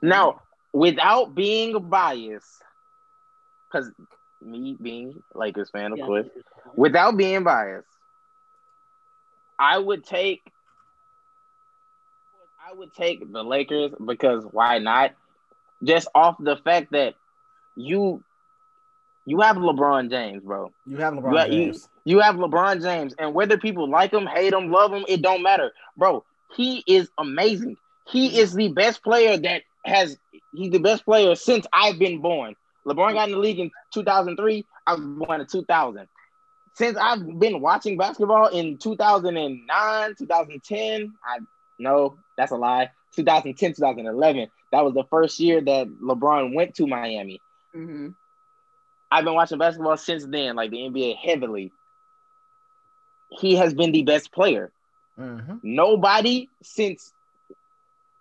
now without being biased, because me being Lakers fan, of Yeah. course, without being biased, I would take I would take the Lakers because why not? Just off the fact that you you have LeBron James, bro. You have LeBron you, James. You have LeBron James, and whether people like him, hate him, love him, it don't matter, bro. He is amazing. He is the best player that has. He's the best player since I've been born. LeBron got in the league in 2003. I was born in 2000. Since I've been watching basketball in 2009, 2010, I no, that's a lie. 2010, 2011. That was the first year that LeBron went to Miami. Mhm. I've been watching basketball since then, like the NBA heavily. He has been the best player. Mhm. Nobody since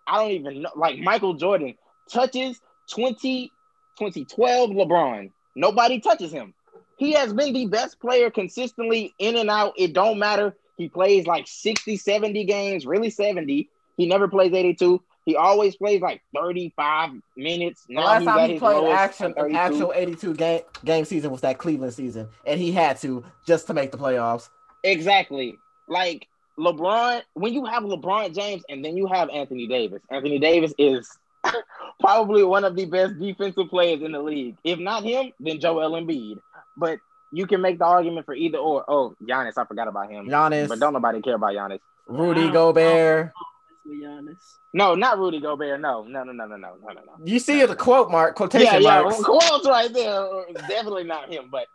I don't even know, like Michael Jordan touches 20, 2012 LeBron. Nobody touches him. He has been the best player consistently in and out. It don't matter. He plays like 60, 70 games, really 70. He never plays 82. He always plays like 35 minutes. Now last time he played action, 32. actual 82 game game season was that Cleveland season, and he had to just to make the playoffs. Exactly. Like LeBron, when you have LeBron James and then you have Anthony Davis, Anthony Davis is probably one of the best defensive players in the league. If not him, then Joel Embiid. But you can make the argument for either or. Oh, Giannis, I forgot about him. Giannis, but don't nobody care about Giannis. Rudy Gobert. No, not Rudy Gobert. No, no, no, no, no, no, no, no. You see the quote mark, quotation yeah, yeah. marks. Quotes right there. Definitely not him. But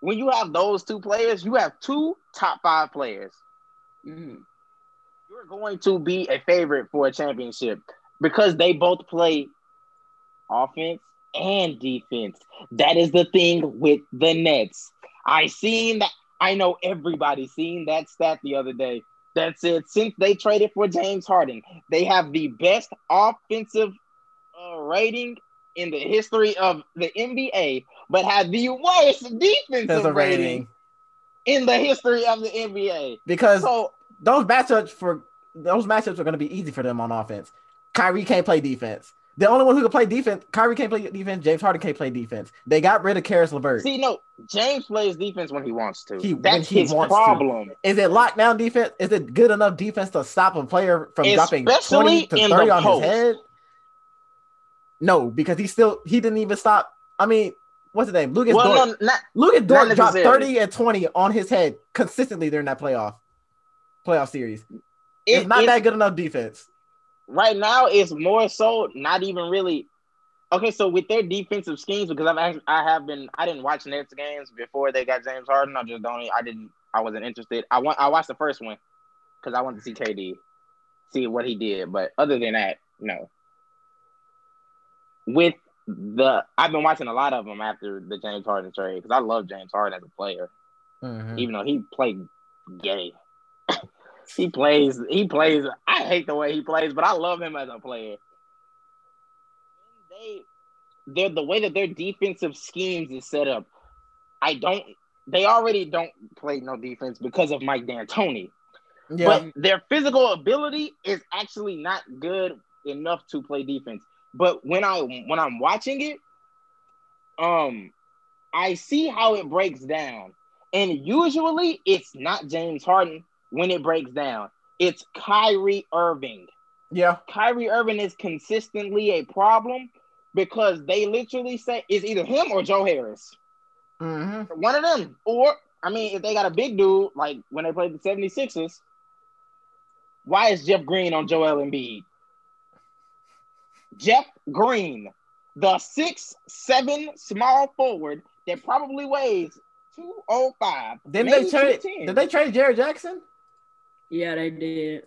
when you have those two players, you have two top five players. Mm. You're going to be a favorite for a championship because they both play offense and defense. That is the thing with the Nets. I seen that. I know everybody seen that stat the other day that said since they traded for James Harden, they have the best offensive uh, rating in the history of the NBA, but have the worst defensive rating rating in the history of the NBA. because So those matchups for those matchups are going to be easy for them on offense. Kyrie can't play defense. The only one who can play defense, Kyrie can't play defense. James Harden can't play defense. They got rid of Caris LeVert. See, no, James plays defense when he wants to. He- That's he his wants to. problem. Is it lockdown defense? Is it good enough defense to stop a player from dropping 20 to 30 on post. his head? No, because he still he didn't even stop. I mean, what's his name? Lucas Well, Dort. no, not Lucas Dort dropped 30 and 20 on his head consistently during that playoff playoff series. it- It's not it's- that good enough defense. Right now. It's more so not even really. Okay, so with their defensive schemes, because I've actually, I have been I didn't watch Nets games before they got James Harden. I just don't. I didn't. I wasn't interested. I want. I watched the first one because I wanted to see KD, see what he did. But other than that, no. With the, I've been watching a lot of them after the James Harden trade because I love James Harden as a player. Mhm. even though he played gay. He plays, he plays. I hate the way he plays, but I love him as a player. They, they're the way that their defensive schemes is set up. I don't. They already don't play no defense because of Mike D'Antoni. Yeah. But their physical ability is actually not good enough to play defense. But when I when I'm watching it, um, I see how it breaks down. And usually it's not James Harden when it breaks down. It's Kyrie Irving. yeah. Kyrie Irving is consistently a problem because they literally say it's either him or Joe Harris. hmm One of them. Or, I mean, if they got a big dude, like when they played the 76ers, why is Jeff Green on Joel Embiid? Jeff Green, the six seven small forward that probably weighs 205. Didn't they trade? Did they trade Jared Jackson? Yeah, they did.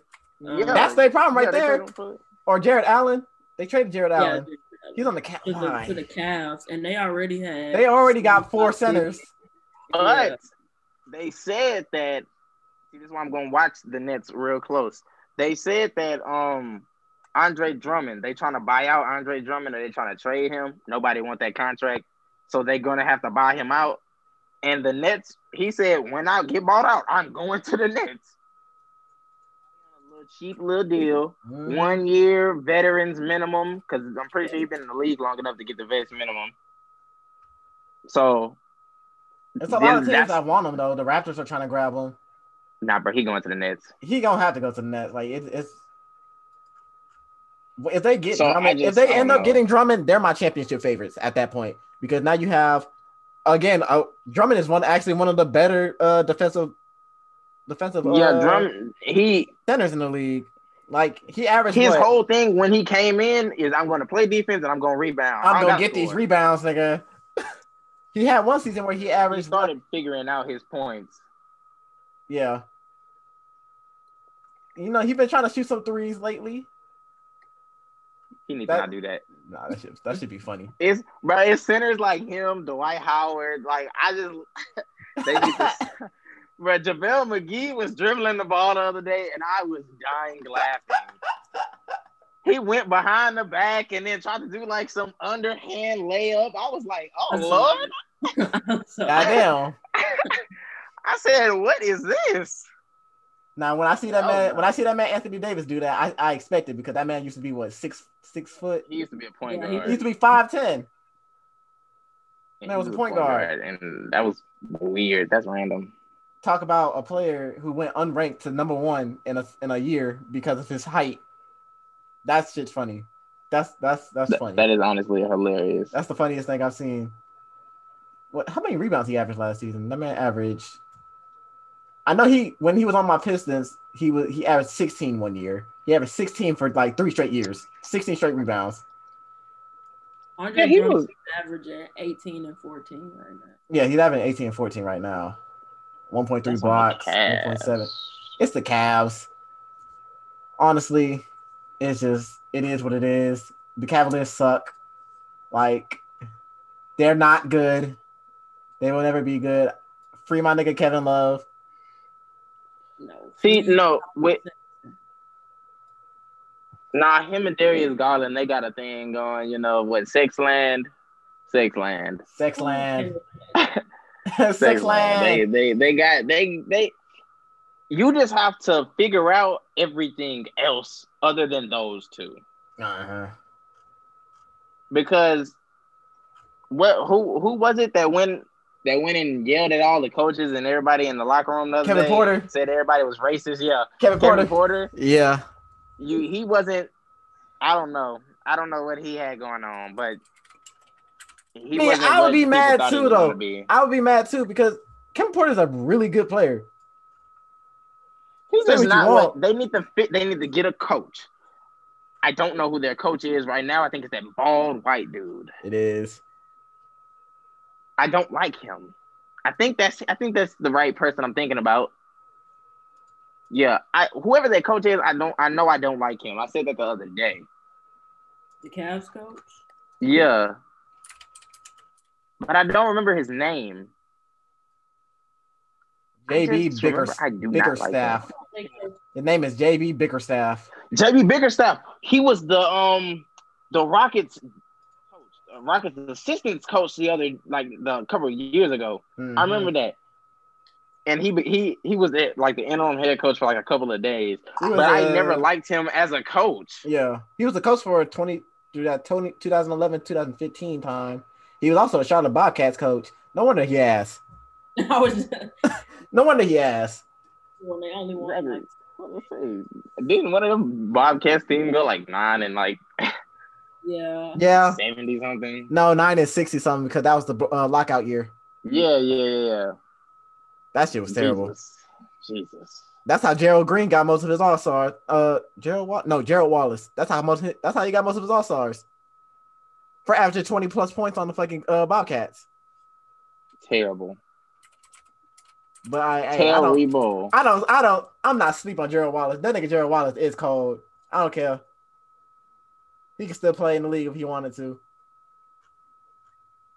Um, Yeah. That's their problem right Yeah, there. traded him for- Or Jarrett Allen? They traded Jarrett yeah, Allen. He's on the cat to the, to the Cavs, and they already had. They already got four centers. But they said that. See, this is why I'm going to watch the Nets real close. They said that um Andre Drummond, they trying to buy out Andre Drummond, or they trying to trade him. Nobody want that contract, so they're gonna have to buy him out. And the Nets, he said, when I get bought out, I'm going to the Nets. Cheap little deal, Mhm. one year veterans minimum, because I'm pretty sure you've been in the league long enough to get the vets minimum. So It's a lot of teams that want him though. The Raptors are trying to grab him. Nah, bro, he going to the Nets. He gonna have to go to the Nets. Like it, it's if they get So, Drummond, if they end up getting Drummond, they're my championship favorites at that point because now you have again, uh, Drummond is one actually one of the better uh defensive defensive yeah, uh, Drum. He centers in the league. Like he averaged his what? whole thing when he came in is I'm going to play defense and I'm going to rebound. I'm gonna gotta get these rebounds, nigga. he had one season where he He averaged started figuring out his points. Yeah. You know, he's been trying to shoot some threes lately. He needs That- to not do that. Nah, that should that should be funny. It's bro, it's centers like him, Dwight Howard. Like I just they need to. Bro, JaVale McGee was dribbling the ball the other day, and I was dying laughing. He went behind the back and then tried to do like some underhand layup. I was like, "Oh That's Lord!" so, Goddamn. I said, "What is this?" now when I see that Oh, man no. when I see that man Anthony Davis do that, I, I expect it because that man used to be what six six foot. He used to be a point Yeah, he He used to be five ten. He man was a point guard. and that was weird. That's random. Talk about a player who went unranked to number one in a in a year because of his height. That shit's funny. That's that's that's Th- funny. that is honestly hilarious. That's the funniest thing I've seen. What? How many rebounds he averaged last season? That man averaged. I know he when he was on my Pistons, he was he averaged 16 one year. He averaged 16 for like three straight years. 16 straight rebounds. Andre Yeah, he Drummond was- averaging 18 and 14 right now. Yeah, he's averaging 18 and 14 right now. 1.3 That's blocks, 1.7. It's the Cavs. Honestly, it's just it is what it is. The Cavaliers suck. Like they're not good. They will never be good. Free my nigga Kevin Love. No. See, no, wait. Nah, him and Darius Garland, they got a thing going. You know what? Sexland, Sexland, Sexland. Sexland. They, Sexland. they, they got they they. You just have to figure out everything else other than those two, Uh-huh. because what? Who who was it that went that went and yelled at all the coaches and everybody in the locker room the Kevin day? Porter. said everybody was racist. Yeah, Kevin Kevin Porter. Porter. Yeah. you he wasn't I don't know. I don't know what he had going on, but he Man, wasn't I would be mad too, though. be. I would be mad too because Kevin Porter's a really good player. He's just not want. what they need to fit they need to get a coach. I don't know who their coach is right now. I think it's that bald white dude. It is. I don't like him. I think that's I think that's the right person I'm thinking about. Yeah, I whoever their coach is, I don't I know I don't like him. I said that the other day. The Cavs coach. Yeah. But I don't remember his name. I JB just Bicker, remember I do not like Bickerstaff. I that's- His name is JB Bickerstaff. JB Bickerstaff. He was the um the Rockets coach, uh, Rockets assistants coach the other like the couple of years ago. Mhm. I remember that. And he he he was at, like the interim head coach for like a couple of days. But I uh, never liked him as a coach. Yeah, he was the coach for 20 through that 20, 2011 2015 time. He was also a Charlotte Bobcats coach. No wonder he asked. I was No wonder he asked. when they only won. Exactly. Like, What to say? Didn't one of them Bobcats team go like nine and like yeah. Yeah, seventy something? no, nine and sixty something because that was the uh, lockout year. Yeah, yeah, yeah, yeah. That shit was terrible. Jesus. Jesus. That's how Gerald Green got most of his All Stars. Uh, Gerald Wa- no Gerald Wallace. That's how most. That's how he got most of his All Stars. For averaging twenty plus points on the fucking uh, Bobcats. Terrible. But I, I, I don't. Terrible. I don't. I don't. I'm not sleep on Gerald Wallace. That nigga Gerald Wallace is cold. I don't care. He can still play in the league if he wanted to.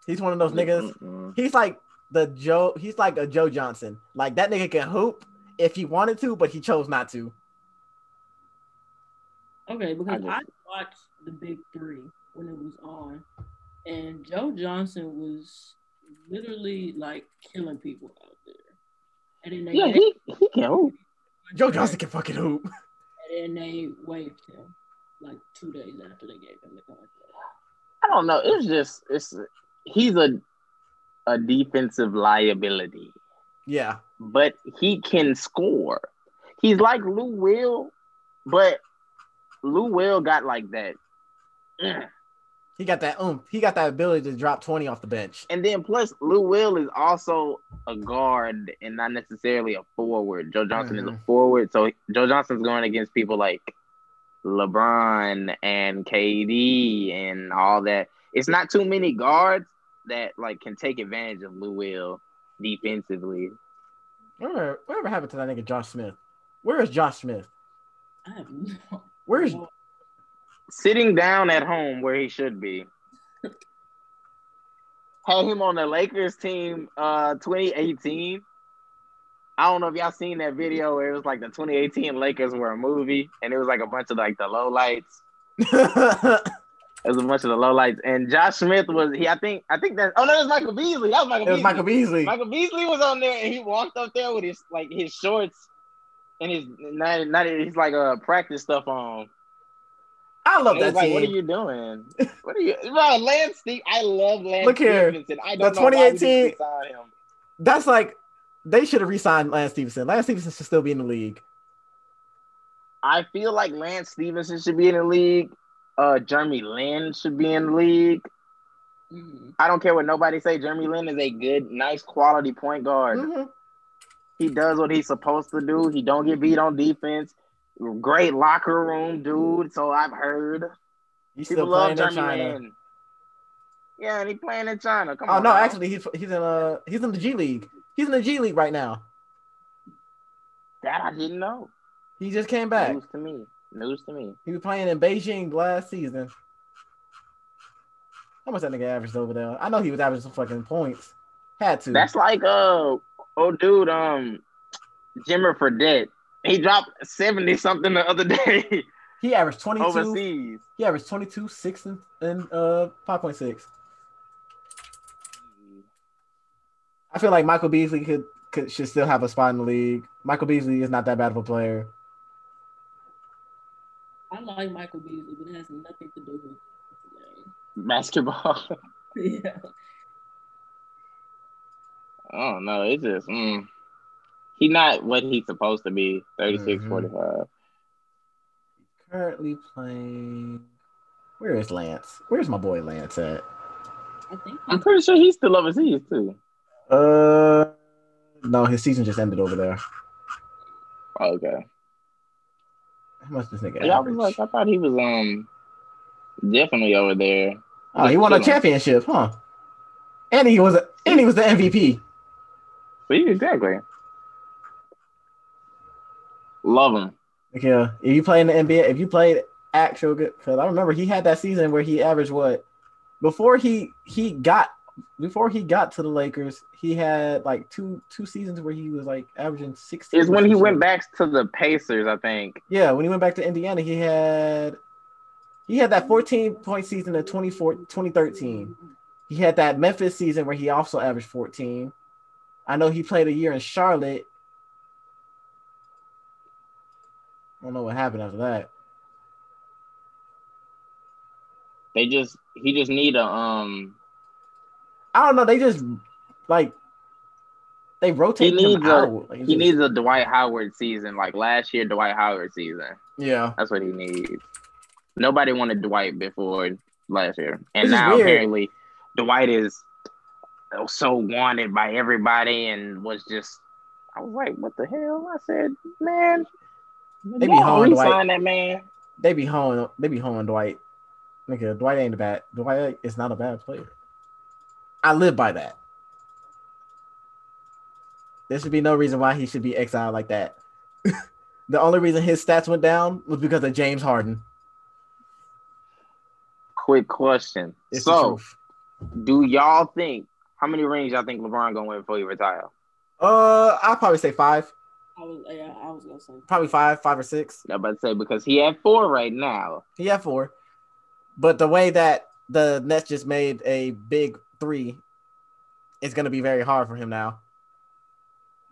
He's one of those niggas. Mm-mm. He's like the Joe. He's like a Joe Johnson. Like that nigga can hoop if he wanted to, but he chose not to. Okay, because I I, watched the Big Three when it was on, and Joe Johnson was literally like killing people out there. And then they Yeah, gave- he he can hoop. Joe Johnson can fucking hoop. and then they waived him like two days after they gave him the contract. I don't know. It's just it's he's a a defensive liability, Yeah. but he can score. He's like Lou Will, but Lou Will got like that. "Ugh, He got that oomph. He got that ability to drop 20 off the bench. And then plus Lou Will is also a guard and not necessarily a forward. Joe Johnson is a Mhm. forward. So Joe Johnson's going against people like LeBron and KD and all that. It's not too many guards that like can take advantage of Lou Will defensively. Whatever, whatever happened to that nigga Josh Smith? Where is Josh Smith? I have no. Where is Sitting down at home where he should be. Had him on the Lakers team uh 2018. I don't know if y'all seen that video where it was like the 2018 Lakers were a movie and it was like a bunch of like the low lights. It was a bunch of the low lights. And Josh Smith was he I think I think that oh no, it was Michael Beasley. That was Michael It was Beasley. Michael Beasley. Michael Beasley was on there and he walked up there with his like his shorts and his not, not his like uh practice stuff on. I love And it was that like, what are you doing? What are you, bro? Lance Steve, I love Lance Look here. Stephenson. I don't know why we 2018 didn't sign him. That's like they should have re-signed Lance Stephenson. Lance Stephenson should still be in the league. I feel like Lance Stephenson should be in the league. Uh, Jeremy Lin should be in the league. Mhm. I don't care what nobody say. Jeremy Lin is a good, nice, quality point guard. Mhm. He does what he's supposed to do. He don't get beat on defense. Great locker room dude. So I've heard. He's People still love playing in China. Yeah, and he playing in China. Come Oh on. no, now. actually he's he's in uh he's in the G League. He's in the G League right now. that I didn't know. He just came back. News to me. News to me. He was playing in Beijing last season. How much that nigga averaged over there? I know he was averaging some fucking points. Had to. That's like uh oh dude, um Jimmer Fredette. He dropped 70 something the other day he averaged 22. overseas. He averaged 22, 6 and, and uh 5.6. I feel like Michael Beasley could, could should still have a spot in the league. Michael Beasley is not that bad of a player. I like Michael Beasley, but it has nothing to do with the Basketball. Yeah. I don't know. It's just mm. He not what he's supposed to be. 36, Mhm. 45. Currently playing. Where is Lance? Where's my boy Lance at? I think I'm pretty sure he's still overseas too. Uh, no, his season just ended over there. Okay. How much this nigga Yeah, I was like, I thought he was um definitely over there. oh, he won a championship, huh? And he was a, and he was the MVP. See, exactly. Love him. Yeah, if you play in the NBA, if you played actual good, because I remember he had that season where he averaged what before he he got before he got to the Lakers, he had like two two seasons where he was like averaging sixteen. Is when he went back to the Pacers, I think. Yeah, when he went back to Indiana, he had he had that 14 point season in 24, 2013. He had that Memphis season where he also averaged 14. I know he played a year in Charlotte. I don't know what happened after that. They just he just need a um I don't know. They just like they rotate He him needs a- out. Like, he just- needs a Dwight Howard season, like last year Dwight Howard season. yeah. That's what he needs. Nobody wanted Dwight before last year, and now weird. apparently Dwight is so wanted by everybody, and was just. I was like, "What the hell?" I said, "Man, They be y'all hoeing Dwight. that man." They be hoeing. They be hoeing Dwight. Nigga, Dwight ain't a bad. Dwight is not a bad player. I live by that. There should be no reason why he should be exiled like that. the only reason his stats went down was because of James Harden. Quick question: It's So, do y'all think how many rings y'all think LeBron gonna win before he retire? Uh, I'll probably say five. I was yeah, I was gonna say Probably five, five or six. I'm about to say because he had four right now. He had four. But the way that the Nets just made a big three, it's gonna be very hard for him now.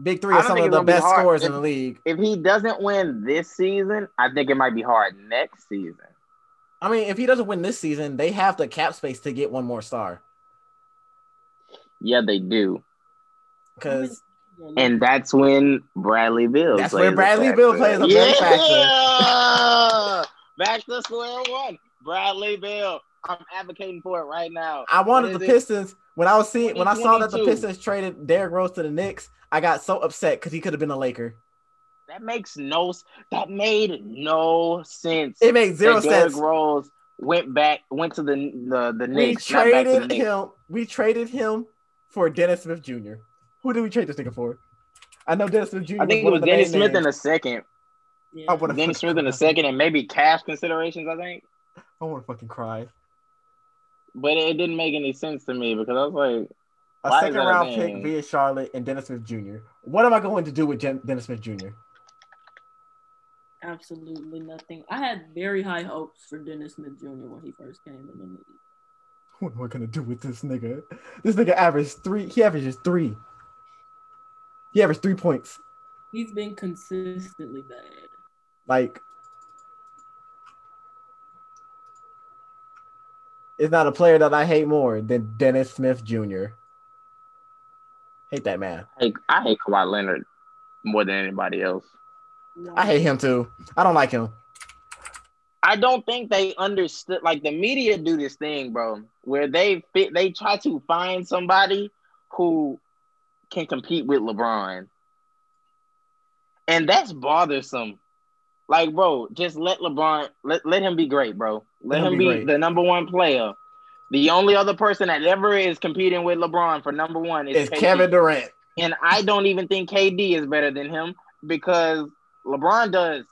Big three are some of the gonna be best hard. scores in the league. If he doesn't win this season, I think it might be hard next season. I mean, if he doesn't win this season, they have the cap space to get one more star. Yeah, they do. Because And that's when Bradley Beal. That's plays where Bradley factor. Beal plays a big yeah! Back to square one. Bradley Beal. I'm advocating for it right now. I wanted the is it? Pistons when I was seeing when I saw that the Pistons traded Derrick Rose to the Knicks. I got so upset because he could have been a Laker. That makes no. That made no sense. It made zero that Derrick sense. Rose went back, went to the the the We Knicks, not back to the traded Knicks. him. We traded him for Dennis Smith Jr. Who did we trade this nigga for? I know Dennis Smith Jr. I think it was Dennis main Smith in names. a second. Yeah. I wanna Dennis Smith in a second, and maybe cash considerations. I think, I want to fucking cry. but it didn't make any sense to me because I was like, A Why is second that round thing? pick via Charlotte and Dennis Smith Jr. What am I going to do with Jen- Dennis Smith Jr.? Absolutely nothing. I had very high hopes for Dennis Smith Jr. when he first came in the league. What am I gonna do with this nigga? This nigga averaged three. He averages three. He averaged three points. He's been consistently bad. Like, it's not a player that I hate more than Dennis Smith Jr. Hate that man. I hate, I hate Kawhi Leonard more than anybody else. I hate him too. I don't like him. I don't think they understood. Like the media do this thing, bro, where they fit. They try to find somebody who can compete with LeBron, and that's bothersome. Like, bro, just let LeBron let, let him be great, bro. Let, him, be, great. the number one player. The only other person that ever is competing with LeBron for number one is KD. Kevin Durant. And I don't even think KD is better than him because LeBron does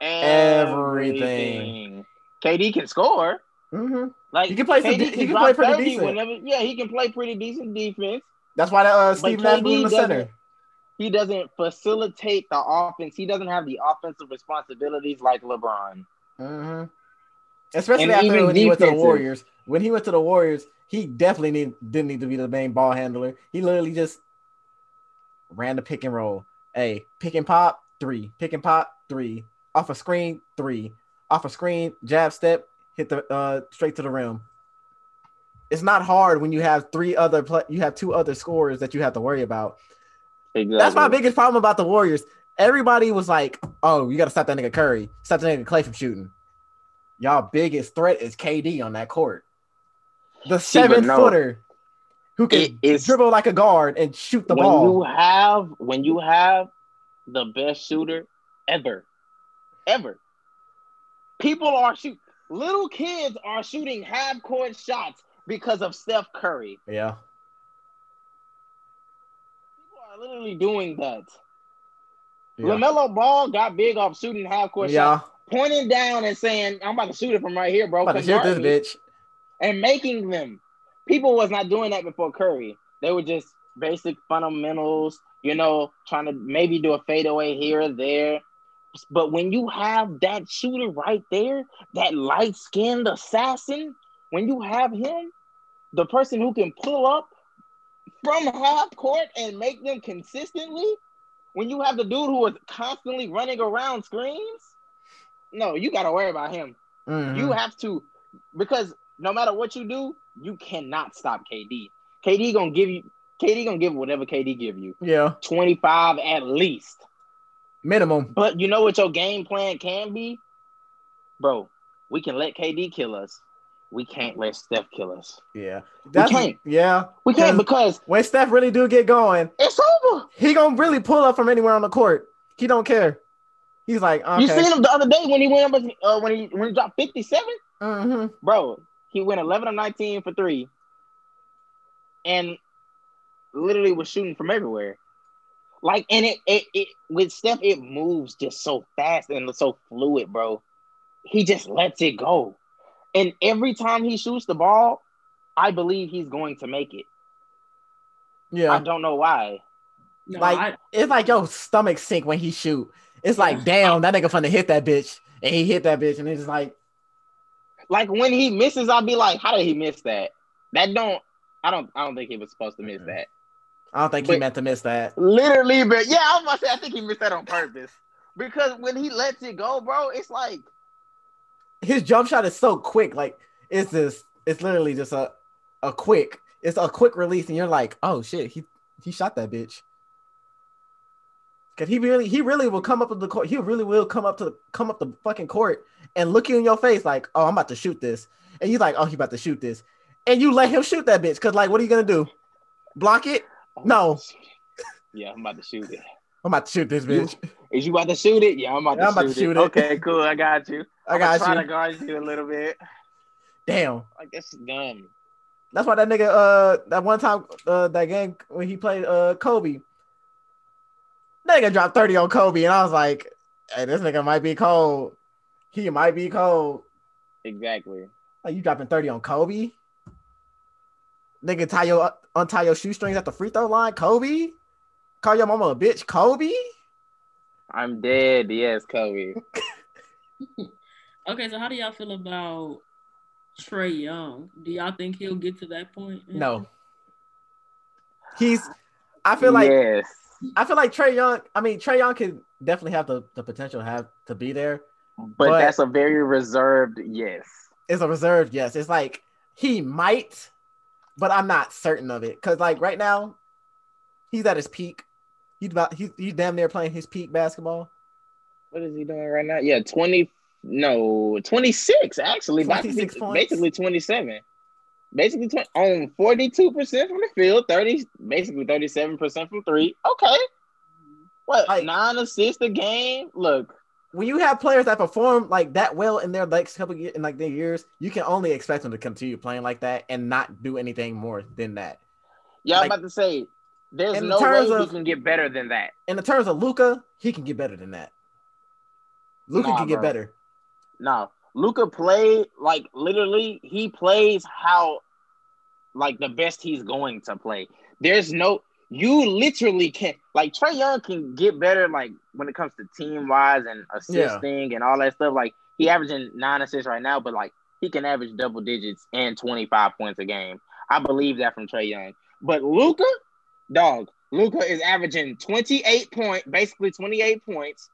Everything. everything. KD can score. Mm-hmm. Like He can play some KD he can play pretty decent. Whenever, yeah, he can play pretty decent defense. That's why uh, Steve Nash in the center. He doesn't facilitate the offense. He doesn't have the offensive responsibilities like LeBron. hmm Especially And after when he went to the. Warriors. When he went to the Warriors, he definitely need, didn't need to be the main ball handler. He literally just ran the pick and roll. Hey, pick and pop, three. Pick and pop, three. Off a screen, three. Off a screen, jab step, hit the uh straight to the rim. It's not hard when you have three other pla you have two other scorers that you have to worry about. Exactly. That's my biggest problem about the Warriors. Everybody was like, "Oh, you got to stop that nigga Curry, stop that nigga Clay from shooting." Y'all biggest threat is KD on that court. The See, seven no. footer who can It dribble like a guard and shoot the when ball. you have when you have the best shooter ever, ever. People are shooting. Little kids are shooting half court shots because of Steph Curry. yeah, People are literally doing that. yeah, LaMelo Ball got big off shooting half court yeah. shots, pointing down and saying, "I'm about to shoot it from right here, bro." About to shoot this bitch. and making them. People was not doing that before Curry. They were just basic fundamentals, you know, trying to maybe do a fadeaway here or there. But when you have that shooter right there, that light skinned assassin, when you have him, the person who can pull up from half court and make them consistently, when you have the dude who is constantly running around screens, no, you got to worry about him. Mhm. You have to, because no matter what you do, you cannot stop KD. KD gonna give you, KD gonna give whatever KD give you, yeah, 25 at least. minimum. But you know what your game plan can be? Bro, we can let KD kill us. We can't let Steph kill us. Yeah, that's can't. yeah. We can't Because- When Steph really do get going, it's over. he gonna really pull up from anywhere on the court. He don't care. He's like, okay. You seen him the other day when he went up, uh, when he when he dropped 57? hmm Bro, he went 11 of 19 for three and literally was shooting from everywhere. Like, and it, it, it with Steph, it moves just so fast and so fluid, bro. He just lets it go. And every time he shoots the ball, I believe he's going to make it. Yeah. I don't know why. No, Like- I, it's like your stomach sink when he shoot. It's like, damn, that nigga finna hit that bitch, and he hit that bitch, and it's like, Like when he misses, I'll be like, how did he miss that? That don't I don't I don't think he was supposed to miss that. I don't think he meant to miss that. Literally, but yeah, I was about to say I think he missed that on purpose. Because when he lets it go, bro, it's like His jump shot is so quick, like it's just, it's literally just a, a quick, it's a quick release, and you're like, oh shit, he he shot that bitch. Cause he really, he really will come up to the court. He really will come up to the, come up the fucking court and look you in your face like, oh, I'm about to shoot this, and you're like, oh, he about to shoot this, and you let him shoot that bitch. Cause like, what are you gonna do? Block it? No. Yeah, I'm about to shoot it. I'm about to shoot this bitch. Is you about to shoot it? Yeah, I'm about, Yeah, to, I'm about shoot to shoot it. it. Okay, cool. I got you. I I'm got trying you. to guard you a little bit. Damn. Like that's dumb. That's why that nigga uh that one time uh that game when he played uh Kobe. That nigga dropped 30 on Kobe, and I was like, hey, this nigga might be cold. He might be cold. Exactly. Like you dropping 30 on Kobe? Nigga tie your untie your shoestrings at the free throw line, Kobe? Call your mama a bitch, Kobe? I'm dead. Yes, Kobe. Okay, so how do y'all feel about Trae Young? Do y'all think he'll get to that point? No. He's I feel like yes. I feel like Trae Young, I mean Trae Young can definitely have the, the potential to have to be there. But, But- that's a very reserved yes. It's a reserved yes. It's like he might, but I'm not certain of it. Cause like right now, he's at his peak. He's about he's, he's damn near playing his peak basketball. What is he doing right now? Yeah, 20 no, 26 actually. About to be 26 points. Basically 27. Basically 20, on 42% from the field, 30 basically 37% from 3. Okay. What? Like- nine assists a game? Look, When you have players that perform like that well in their next couple years, in like their years, you can only expect them to continue playing like that and not do anything more than that. y'all Like- about to say there's In no way terms he of- can get better than that. In the terms of Luka, he can get better than that. Luka Nah, can get bro. better. No, Luka played like literally. He plays how like the best he's going to play. There's no you literally can't like Trae Young can get better like when it comes to team wise and assisting and all that stuff. Like he averaging nine assists right now, but like he can average double digits and 25 points a game. I believe that from Trae Young. But Luka, dog, Luka is averaging 28 point, basically 28 points,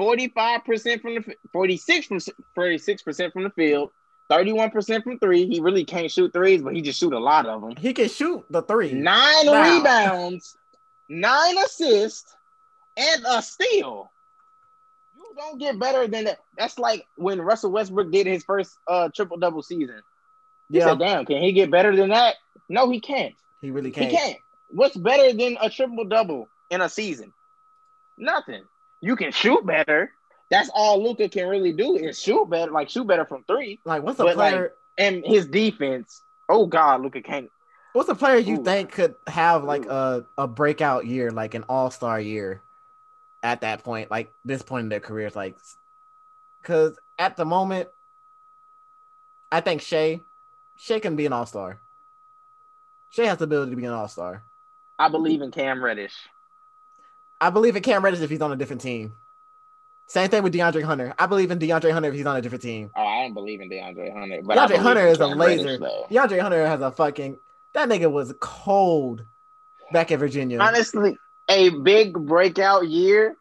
45% from the 46 from 46% from the field, 31% from three. He really can't shoot threes, but he just shoot a lot of them. He can shoot the three. Nine Now. rebounds, nine assists, and a steal. You don't get better than that. That's like when Russell Westbrook did his first uh triple double season. You Yeah, said, "Damn, can he get better than that?" No, he can't. he really can't. He can't. What's better than a triple double in a season? Nothing. You can shoot better. That's all Luka can really do is shoot better, like shoot better from three. Like, what's a But, like, player? And his defense, oh God, Luka can't. what's a player you Ooh. think could have like Ooh. a, a breakout year, like an all star year at that point, like this point in their careers? Like, because at the moment, I think Shai, Shai can be an all star. Shai has the ability to be an all star. I believe in Cam Reddish. I believe in Cam Reddish if he's on a different team. Same thing with DeAndre Hunter. I believe in DeAndre Hunter if he's on a different team. Oh, I don't believe in DeAndre Hunter. But DeAndre Hunter is a laser. Reddish, though. DeAndre Hunter has a fucking that nigga was cold back in Virginia. Honestly, a big breakout year.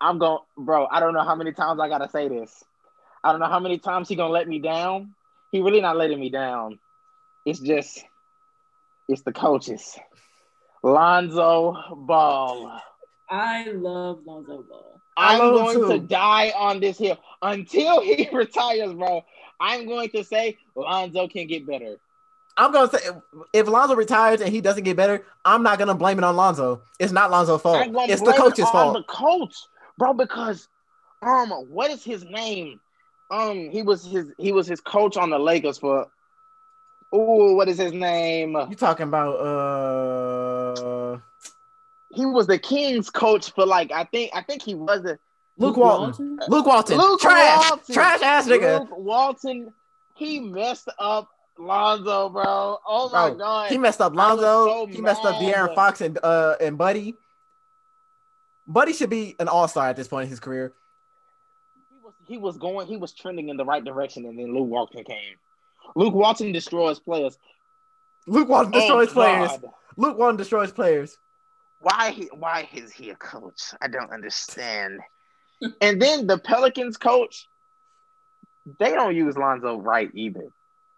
I'm going, bro. I don't know how many times I gotta say this. I don't know how many times he gonna let me down. He really not letting me down. It's just, it's the coaches. Lonzo Ball. I love Lonzo Ball. I I'm love him going to die on this hill until he retires, bro. I'm going to say Lonzo can get better. I'm gonna say if Lonzo retires and he doesn't get better, I'm not gonna blame it on Lonzo. It's not Lonzo's fault. It's the blame coach's it fault. The coach, bro, because um, what is his name? Um, he was his he was his coach on the Lakers for. Oh, what is his name? You talking about uh He was the Kings coach for like I think I think he was the Luke Walton. Luke Walton. Luke trash. Walton. Trash ass nigga. Luke Walton. He messed up Lonzo, bro. Oh my Bro, god. He messed up Lonzo. so he messed up mad. De'Aaron Fox and uh and Buddy. Buddy should be an all-star at this point in his career. he was he was going he was trending in the right direction and then Luke Walton came. Luke Walton destroys players. Luke Walton oh, destroys Oh, players. God. Luke Walton destroys players. Why he, why is he a coach? I don't understand. and then the Pelicans coach, they don't use Lonzo right either.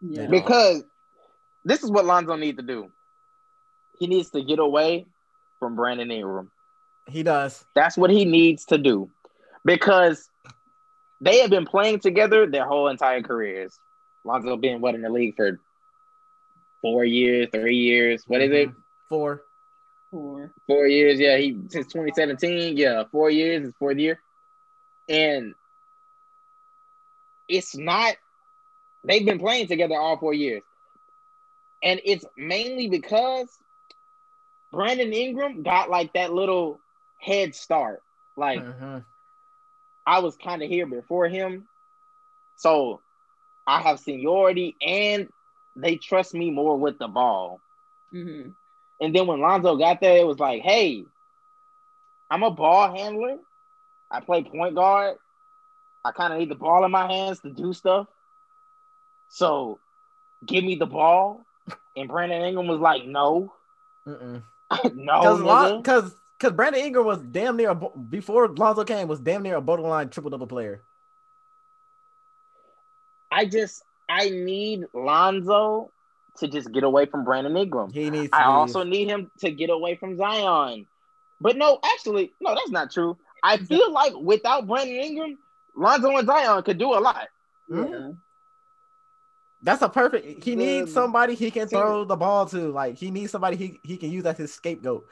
Yeah. Because this is what Lonzo needs to do. He needs to get away from Brandon Ingram. He does. That's what he needs to do. Because they have been playing together their whole entire careers. Lonzo been what in the league for four years, three years. What is it? Four. Four. Four years. Yeah, he since 2017. Yeah, four years. His fourth year, and it's not. They've been playing together all four years, and it's mainly because Brandon Ingram got like that little head start. Like Mhm. I was kind of here before him, so I have seniority, and they trust me more with the ball. hmm And then when Lonzo got there, it was like, hey, I'm a ball handler. I play point guard. I kind of need the ball in my hands to do stuff. So give me the ball. And Brandon Ingram was like, no, no, Because because because Brandon Ingram was damn near a, before Lonzo came was damn near a borderline triple double player. I just, I need Lonzo to just get away from Brandon Ingram. He needs. To I leave. also need him to get away from Zion. But no, actually, no, that's not true. I feel like without Brandon Ingram, Lonzo and Zion could do a lot. Mhm. That's a perfect. He needs somebody he can throw the ball to. Like he needs somebody he, he can use as his scapegoat.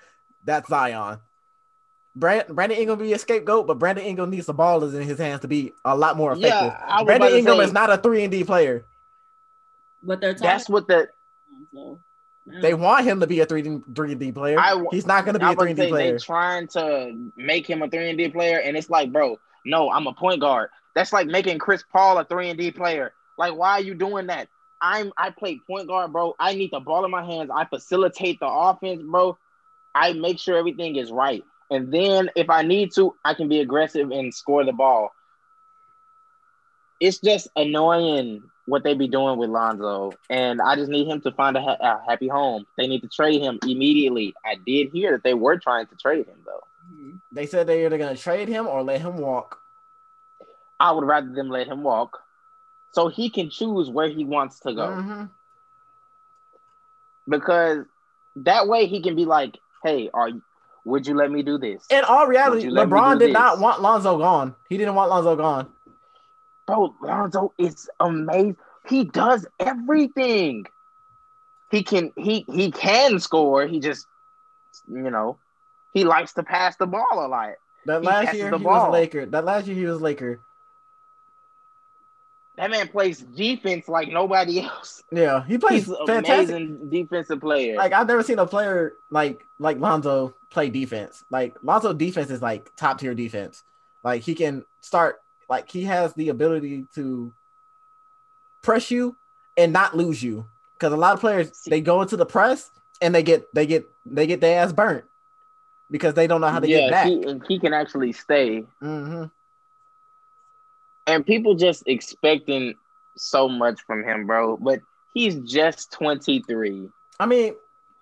That's Zion. Brand, Brandon Ingram be a scapegoat, but Brandon Ingram needs the ball in his hands to be a lot more effective. Yeah, I was about Brandon to Ingram say, is not a three and D player. But they're talking. That's what the so. They want him to be a three three D player. I w- He's not going to be I a three about and to D say player. They're trying to make him a three and D player, and it's like, bro, no, I'm a point guard. That's like making Chris Paul a three and D player. Like, why are you doing that? I'm I play point guard, bro. I need the ball in my hands. I facilitate the offense, bro. I make sure everything is right. And then if I need to, I can be aggressive and score the ball. It's just annoying what they be doing with Lonzo, and I just need him to find a, ha- a happy home. They need to trade him immediately. I did hear that they were trying to trade him, though. They said they're either going to trade him or let him walk. I would rather them let him walk, so he can choose where he wants to go. Mhm. Because that way he can be like, "Hey, are you, would you let me do this?" In all reality, Would you let me LeBron did this? not want Lonzo gone. He didn't want Lonzo gone. Bro, Lonzo is amazing. He does everything. He can he he can score. He just you know he likes to pass the ball a lot. That He last year he was. Laker. That last year he was Laker. That man plays defense like nobody else. Yeah, he plays He's fantastic. amazing defensive player. Like I've never seen a player like like Lonzo play defense. Like Lonzo defense is like top tier defense. Like he can start like he has the ability to press you and not lose you. Because a lot of players they go into the press and they get they get they get their ass burnt because they don't know how to yeah, get back. He, and he can actually stay. hmm And people just expecting so much from him, bro. But he's just 23. I mean,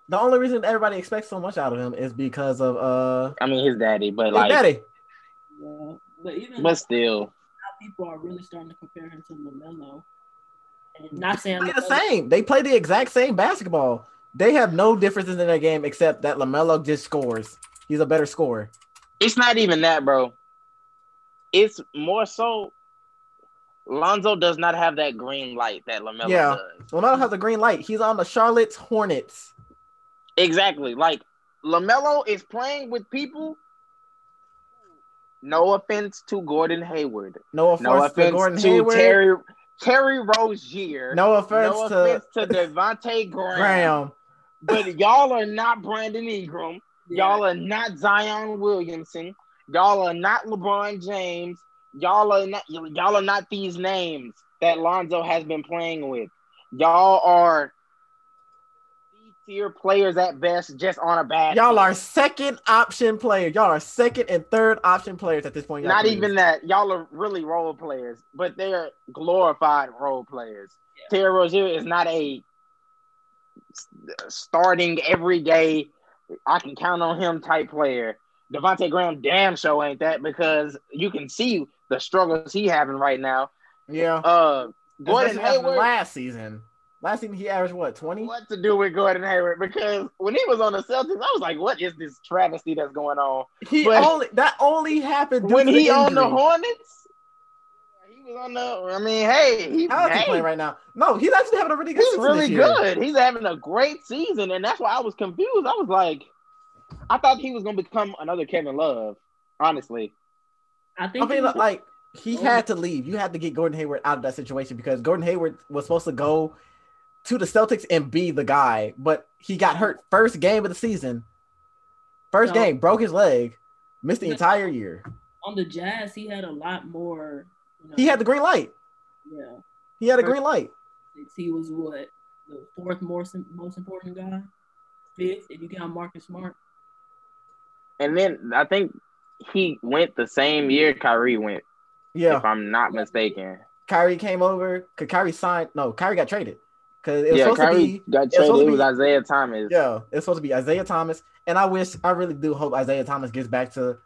the only reason everybody expects so much out of him is because of uh I mean, his daddy, but his like, daddy. Yeah. But even but still, people are really starting to compare him to LaMelo. And not saying They play the same. They play the exact same basketball. They have no differences in their game except that LaMelo just scores. He's a better scorer. it's not even that, bro. It's more so. Lonzo does not have that green light that LaMelo Yeah. does. LaMelo has a green light. He's on the Charlotte's Hornets. Exactly. Like LaMelo is playing with people. No offense to Gordon Hayward. No offense, No to Gordon to Hayward. Terry Terry Rozier. no offense, no to offense to Devonte' Graham. Graham. But y'all are not Brandon Ingram. Y'all are not Zion Williamson. Y'all are not LeBron James. Y'all are not y'all are not these names that Lonzo has been playing with. Y'all are tier players at best, just on a bad. Y'all team. are second option players. Y'all are second and third option players at this point. not careers. even that. Y'all are really role players, but they're glorified role players. Terry Rozier is not a starting every day. I can count on him type player. Devonte' Graham damn show ain't that because you can see the struggles he having right now. Yeah. Uh, Gordon Hayward. last season. Last season he averaged what, 20? What to do with Gordon Hayward? Because when he was on the Celtics, I was like, "What is this travesty that's going on?" He But- only that only happened due when to he the on the Hornets. He was on the. I mean, hey, he, How is he hey, playing right now? No, he's actually having a really good he's season really this year. good. He's having a great season, and that's why I was confused. I was like, I thought he was gonna become another Kevin Love. Honestly, I think. I mean, like he had to leave. You had to get Gordon Hayward out of that situation because Gordon Hayward was supposed to go to the Celtics and be the guy, but he got hurt first game of the season. First No. game, broke his leg, missed the entire year. on the Jazz, he had a lot more. You know, He had the green light. yeah. He had a green light. He was what the fourth most most important guy, fifth if you count Marcus Smart. and then I think he went the same year Kyrie went, Yeah, if I'm not mistaken. Kyrie came over. Cause Kyrie signed. No, Kyrie got traded because it was Yeah, supposed Kyrie to be. got traded. to It was Isaiah Thomas. Yeah, it's supposed to be Isaiah Thomas, and I wish, I really do hope Isaiah Thomas gets back to.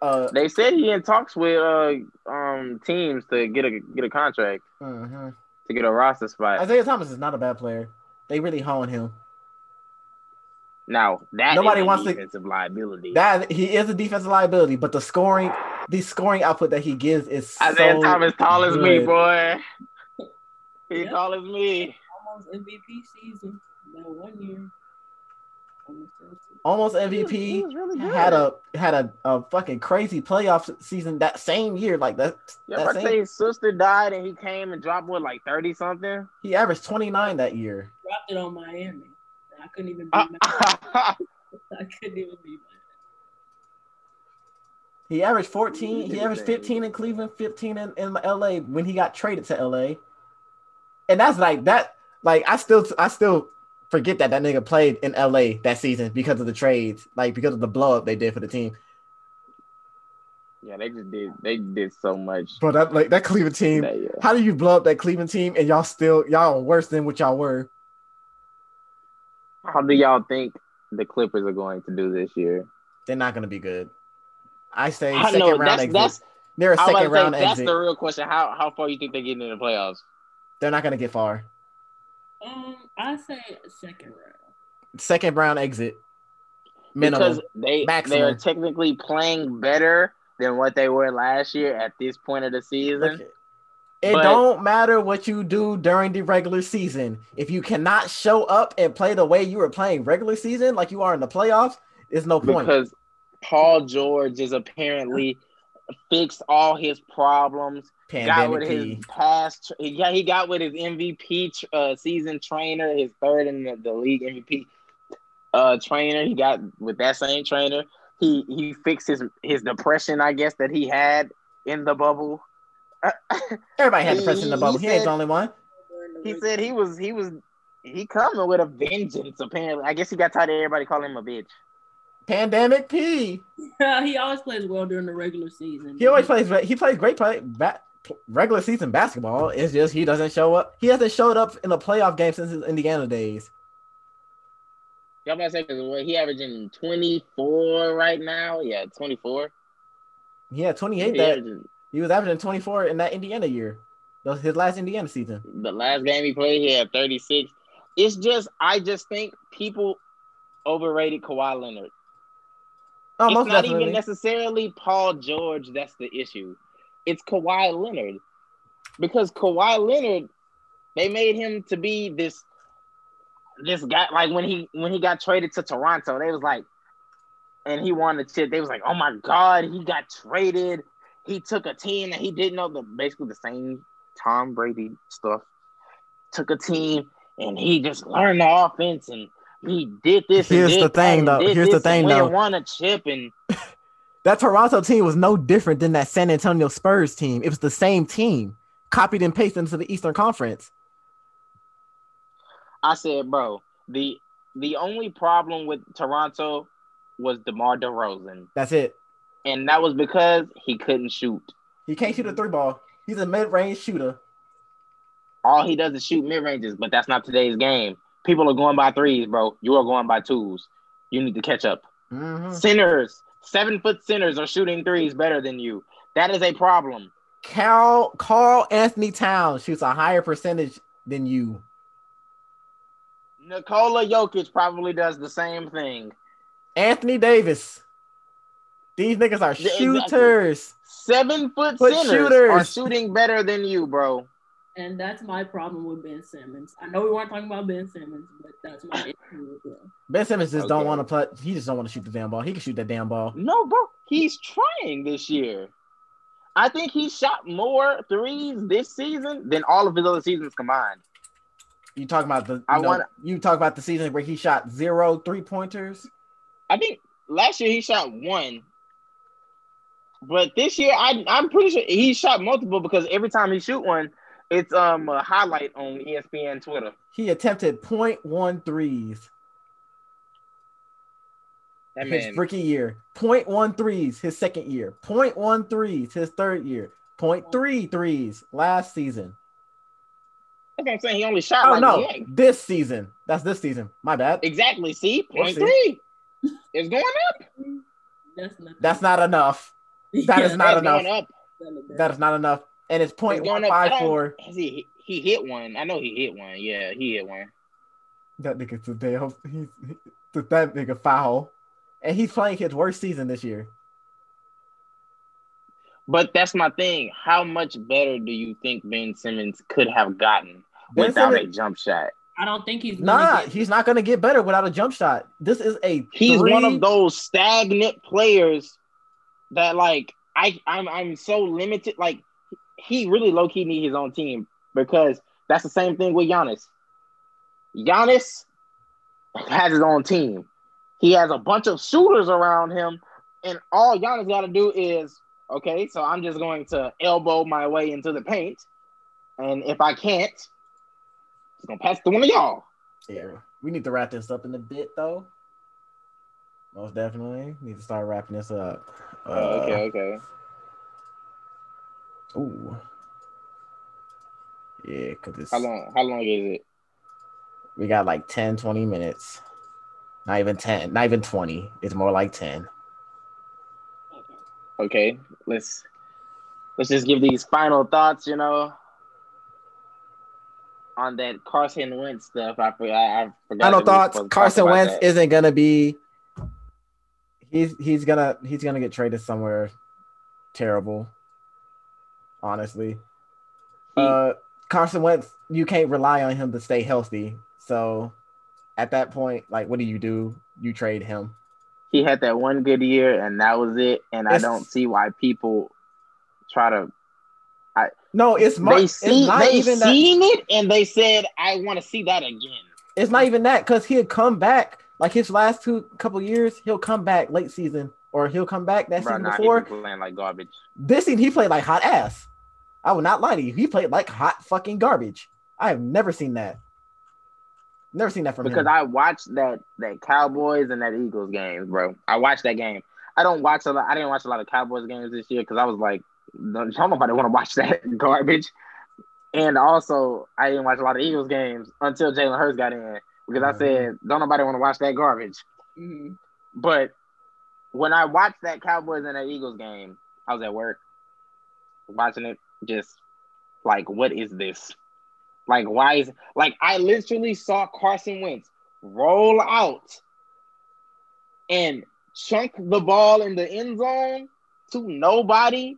Uh, They said he in talks with uh um teams to get a get a contract mhm. to get a roster spot. Isaiah Thomas is not a bad player. They really hone him. Now that Nobody is a wants to- defensive liability. That he is a defensive liability, but the scoring, the scoring output that he gives is Isaiah so Thomas tall as me, boy. He Yeah. tall as me. Almost MVP season that one year. Almost MVP. He was- he was really had a had a, a fucking crazy playoff season that same year. Like that, Yeah, that but same, say his sister died and he came and dropped what like thirty something. he averaged 29 that year. Dropped it on Miami. I couldn't even be Uh, mad. I couldn't even be mad. He averaged 14. He did averaged 15 in Cleveland, 15 in, in LA when he got traded to LA. And that's like that. Like I still I still forget that that nigga played in LA that season because of the trades, like because of the blow up they did for the team. yeah, they just did. They did so much. But that like that Cleveland team, that year. how do you blow up that Cleveland team and y'all still y'all worse than what y'all were? How do y'all think the Clippers are going to do this year? They're not gonna be good. I say I second know round that's exit. that's They're a I was about second to say, round that's the real question. How how far you think they're getting in the playoffs? They're not gonna get far. Um, I say second round. Second round exit. Minimum. Because they they Maximum. are technically playing better than what they were last year at this point of the season. Look, it But- don't matter what you do during the regular season. If you cannot show up and play the way you were playing regular season, like you are in the playoffs, there's no point. because Paul George is apparently fixed all his problems. Got with his past, yeah, he got with his MVP uh, season trainer, his third in the, the league MVP uh, trainer. He got with that same trainer. He he fixed his his depression, I guess, that he had in the bubble. Everybody had depression in the bubble. He, ain't said- the only one. He said he was he was he coming with a vengeance. Apparently, I guess he got tired of everybody calling him a bitch. Pandemic P. he always plays well during the regular season. He always plays. He plays great play ba- regular season basketball. It's just he doesn't show up. He hasn't showed up in a playoff game since his Indiana days. Y'all about to say 'cause what, he averaging twenty four right now? Yeah, twenty four. He had 28 He that averaging- he was averaging 24 in that Indiana year. That was his last Indiana season. the last game he played, he had 36. It's just, I just think people overrated Kawhi Leonard. Oh, it's not definitely. even necessarily Paul George that's the issue. It's Kawhi Leonard. Because Kawhi Leonard, they made him to be this this guy like when he when he got traded to Toronto, they was like and he won the chip, they was like, "Oh my god, he got traded. He took a team that he didn't know the basically the same Tom Brady stuff. Took a team and he just learned the offense and he did this. and Here's did the thing, though. Here's the thing, though. Won a chip and That Toronto team was no different than that San Antonio Spurs team. It was the same team, copied and pasted into the Eastern Conference. I said, bro, the the only problem with Toronto was DeMar DeRozan, That's it. and that was because he couldn't shoot. He can't shoot a three ball. He's a mid range shooter. All he does is shoot mid ranges, but that's not today's game. People are going by threes, bro. You are going by twos. You need to catch up. Mhm. Centers, seven foot centers are shooting threes better than you. That is a problem. Karl Karl Anthony Towns shoots a higher percentage than you. Nikola Jokic probably does the same thing. Anthony Davis. These niggas are Yeah, exactly. shooters. Seven foot centers shooters. are shooting better than you, bro. And that's my problem with Ben Simmons. I know we weren't talking about Ben Simmons, but that's my issue with him. Ben Simmons just don't want to play. He just don't want to shoot the damn ball. He can shoot that damn ball. No, bro, he's trying this year. I think he shot more threes this season than all of his other seasons combined. You talking about the? You, I know, wanna- you talk about the season where he shot zero three pointers. I think last year he shot one, but this year I, I'm pretty sure he shot multiple because every time he shoot one, it's um a highlight on ESPN Twitter. He attempted 0.1 threes That his man, rookie year. 0.1 threes his second year. 0.1 threes his third year. 0.3 threes last season. that's what I'm saying. He only shot Oh like no, yeah, this season. That's this season. My bad. exactly. See, point Whoopsie. three. It's going up. That's not. That's not enough. That is not enough. That is not enough. And it's It's going up. I don't- 0.154. Has he he hit one? I know he hit one. Yeah, he hit one. That nigga's a damn. He's that nigga foul, and he's playing his worst season this year. But that's my thing. How much better do you think Ben Simmons could have gotten Ben without a jump shot? I don't think he's. gonna Nah, get- he's not gonna get better without a jump shot. This is a. He's three- one of those stagnant players that like I I'm I'm so limited. Like he really low key need his own team because that's the same thing with Giannis. Giannis has his own team. He has a bunch of shooters around him, and all Giannis got to do is okay. So I'm just going to elbow my way into the paint, and if I can't, he's gonna pass to one of y'all. Yeah, we need to wrap this up in a bit though. Most definitely need to start wrapping this up. Uh, okay, okay. Ooh. Yeah, because it's How long? How long is it? we got like 10, 20 minutes. Not even 10, not even 20. It's more like 10. okay let's let's just give these final thoughts you know on that carson wentz stuff i forgot i forgot Final thoughts. supposed to talk Carson Wentz isn't gonna be he's he's gonna he's gonna get traded somewhere terrible. Honestly. Uh Carson Wentz, you can't rely on him to stay healthy. So at that point, like what do you do? You trade him. he had that one good year and that was it and i don't see why people try to I No, it's mar- they it's see not they even that seen it and they said i want to see that again it's not even that because he'll come back like his last two couple years, he'll come back late season or he'll come back that Bro, season nah, before. playing like garbage This season he played like hot ass. I would not lie to you. He played like hot fucking garbage. I have never seen that. Never seen that from because him. I watched that that Cowboys and that Eagles games, bro. I watched that game. I don't watch a lot. I didn't watch a lot of Cowboys games this year because I was like, don't don't nobody want to watch that garbage. And also, I didn't watch a lot of Eagles games until Jalen Hurts got in because I said, don't nobody want to watch that garbage. Mhm. But when I watched that Cowboys and that Eagles game, I was at work watching it, just like, what is this? Like, why is like I literally saw Carson Wentz roll out and chunk the ball in the end zone to nobody,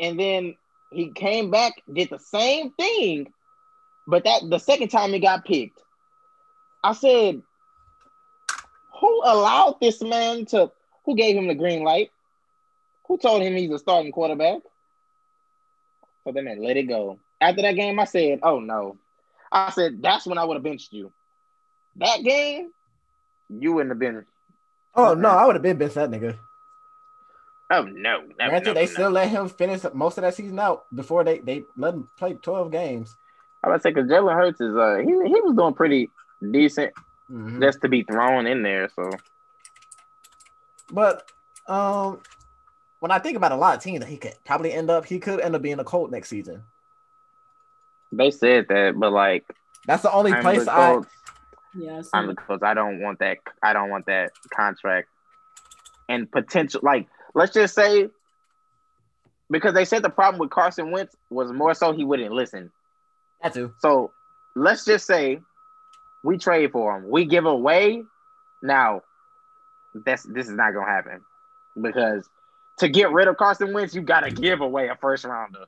and then he came back, did the same thing, but that the second time he got picked. I said, who allowed this man to who gave him the green light? Who told him he's a starting quarterback? So then they let it go. After that game, I said, oh no. I said, that's when I would have benched you. That game, you wouldn't have been. oh no, I would have been best that nigga. Oh no. no, Granted, no, they no. still let him finish most of that season out before they they let him play twelve games. I was say because Jalen Hurts is uh he, he was doing pretty decent Mhm. just to be thrown in there. So But um, when I think about a lot of teams that he could probably end up, he could end up being a Colt next season. they said that, but like That's the only I'm place the I. Colts. Yeah, I see I'm the it. Colts. I don't want that. I don't want that contract and potential. Like, let's just say, because they said the problem with Carson Wentz was more so he wouldn't listen. Had to. So let's just say we trade for him. We give away. Now, that's this is not gonna happen. because to get rid of Carson Wentz, you gotta give away a first rounder.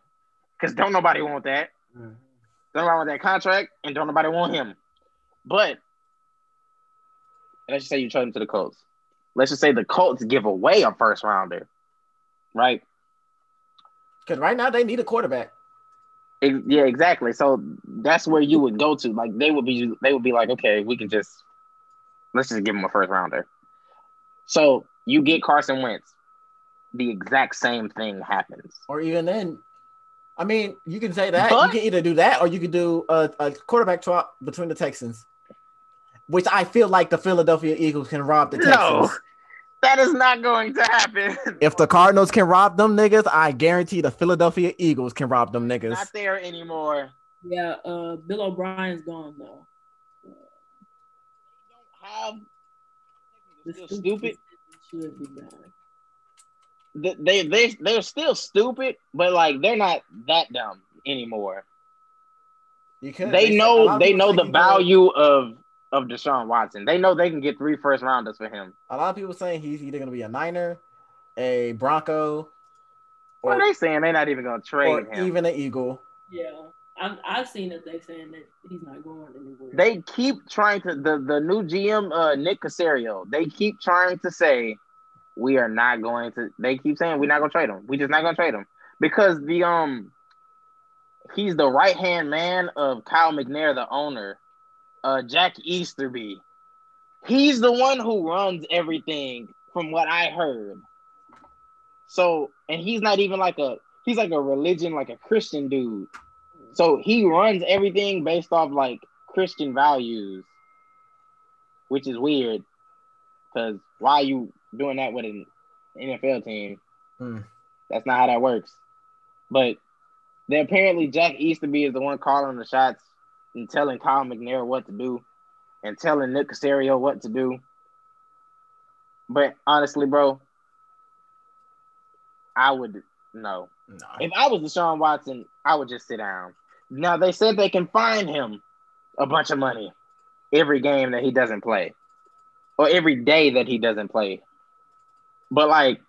Because don't nobody want that. Mhm. Don't nobody want that contract, and don't nobody want him. But let's just say you trade him to the Colts. Let's just say the Colts give away a first rounder, right? Because right now they need a quarterback. Ex- Yeah, exactly. So that's where you would go to. Like they would be, they would be like, okay, we can just let's just give him a first rounder. So you get Carson Wentz, the exact same thing happens. Or even then, I mean, you can say that. But- you can either do that or you can do a, a quarterback swap between the Texans, which I feel like the Philadelphia Eagles can rob the Texans. No, that is not going to happen. If the Cardinals can rob them niggas, I guarantee the Philadelphia Eagles can rob them niggas. not there anymore. Yeah, uh, Bill O'Brien's gone though. Have The still stupid. should be gone. Th- They they they're still stupid, but like they're not that dumb anymore. You could. They said- a lot know they know the he could- value of of Deshaun Watson. They know they can get three first rounders for him. A lot of people saying he's either going to be a Niner, a Bronco, What are they saying? They're not even gonna or trade him. even an Eagle. Yeah, I've, I've seen that they saying that he's not going anywhere. they keep trying to the the new GM uh Nick Caserio. They keep trying to say we are not going to. They keep saying we're not gonna trade him. We just not gonna trade him because the um he's the right hand man of Kyle McNair, the owner. Uh, Jack Easterby. He's the one who runs everything, from what I heard. So, and he's not even like a he's like a religion, like a Christian dude. So he runs everything based off like Christian values, which is weird. Because why you doing that with an NFL team? Hmm. That's not how that works. But then apparently Jack Easterby is the one calling the shots and telling Kyle McNair what to do and telling Nick Caserio what to do. But honestly, bro, I would no. No. If I was Deshaun Watson, I would just sit down. Now they said they can fine him a bunch of money every game that he doesn't play, or every day that he doesn't play. But like,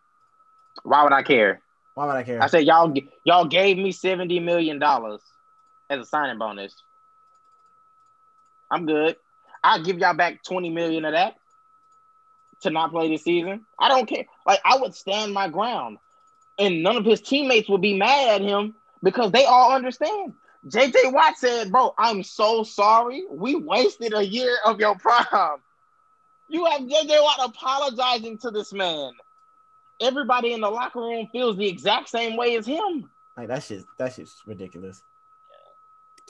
why would I care? Why would I care? I said y'all y'all gave me seventy million dollars as a signing bonus. I'm good. I'll give y'all back twenty million of that to not play this season. I don't care. Like I would stand my ground, and none of his teammates would be mad at him because they all understand. JJ Watt said, "Bro, I'm so sorry. We wasted a year of your prime. You have JJ Watt apologizing to this man. Everybody in the locker room feels the exact same way as him. like that's just That shit's ridiculous.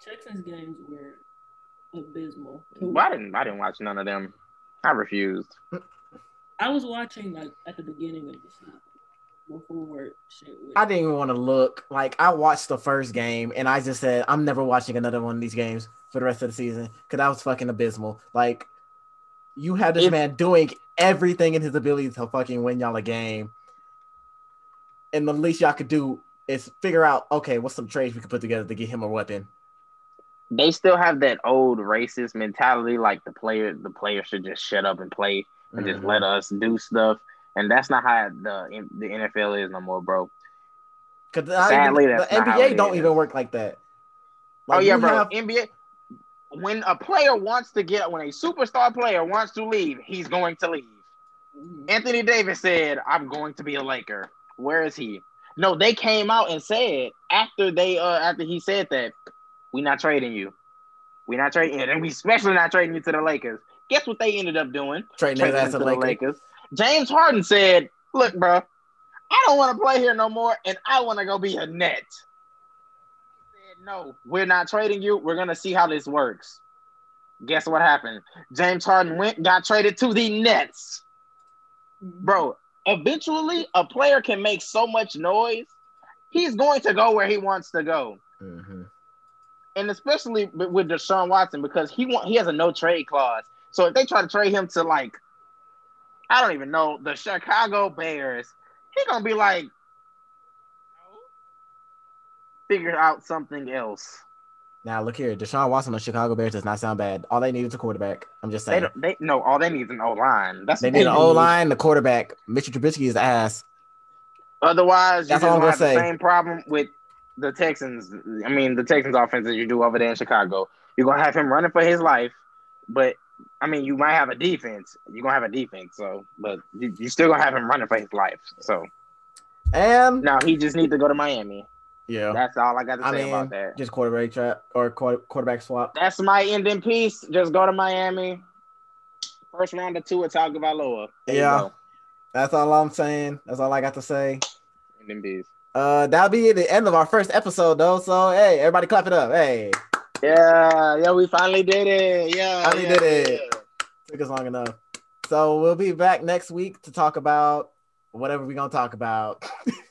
Texans games were abysmal. Well, I didn't. I didn't watch none of them. I refused. I was watching like at the beginning of the season before shit. I didn't even want to look. Like I watched the first game and I just said I'm never watching another one of these games for the rest of the season because that was fucking abysmal. Like you had this If- man doing everything in his ability to fucking win y'all a game, and the least y'all could do is figure out okay, what's some trades we could put together to get him a weapon. They still have that old racist mentality, like the player, the player should just shut up and play and just Mhm. let us do stuff. And that's not how the the NFL is no more, bro. Cause Sadly, the that's not how NBA don't is. even work like that. oh yeah, bro. have- NBA. When a player wants to get, when a superstar player wants to leave, he's going to leave. Mhm. Anthony Davis said, "I'm going to be a Laker." Where is he? No, they came out and said after they uh after he said that, we not trading you. We not trading, and we especially not trading you to the Lakers. Guess what they ended up doing? trading Trading to the Lakers. Lakers. James Harden said, "Look, bro, I don't want to play here no more, and I want to go be a net." Said, "No, we're not trading you. We're gonna see how this works." Guess what happened? James Harden went, got traded to the Nets bro, eventually a player can make so much noise, he's going to go where he wants to go. Mhm. And especially with with Deshaun Watson, because he want he has a no trade clause. So if they try to trade him to like, I don't even know, the Chicago Bears, he gonna be like, figure out something else. Now look here, Deshaun Watson on the Chicago Bears does not sound bad. All they need is a quarterback. I'm just They saying. don't, they no, all they need is an O line. That's They what need an O line, the quarterback. Mitchell Trubisky is ass. Otherwise, That's you're all I'm gonna say. the same problem with the Texans. I mean, the Texans offense that you do over there in Chicago. You're gonna have him running for his life, but I mean, you might have a defense. You're gonna have a defense, so but you, you still gonna have him running for his life. So And now he just needs to go to Miami. Yeah, That's all I got to I say mean, about that. just quarterback trap or quarter, quarterback swap. That's my ending piece. Just go to Miami. First round of two at Tagovailoa. There Yeah. That's all I'm saying. That's all I got to say. Ending piece. Uh, that'll be the end of our first episode, though. So, hey, everybody, clap it up. Hey, Yeah, yeah, we finally did it. Yeah, Finally yeah, did it. yeah. took us long enough. So we'll be back next week to talk about whatever we're gonna talk about.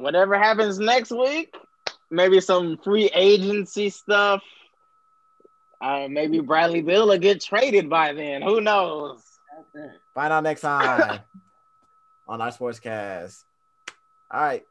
whatever happens next week, maybe some free agency stuff. Uh, maybe Bradley Beal will get traded by then. Who knows? Find out next time on our sportscast. All right.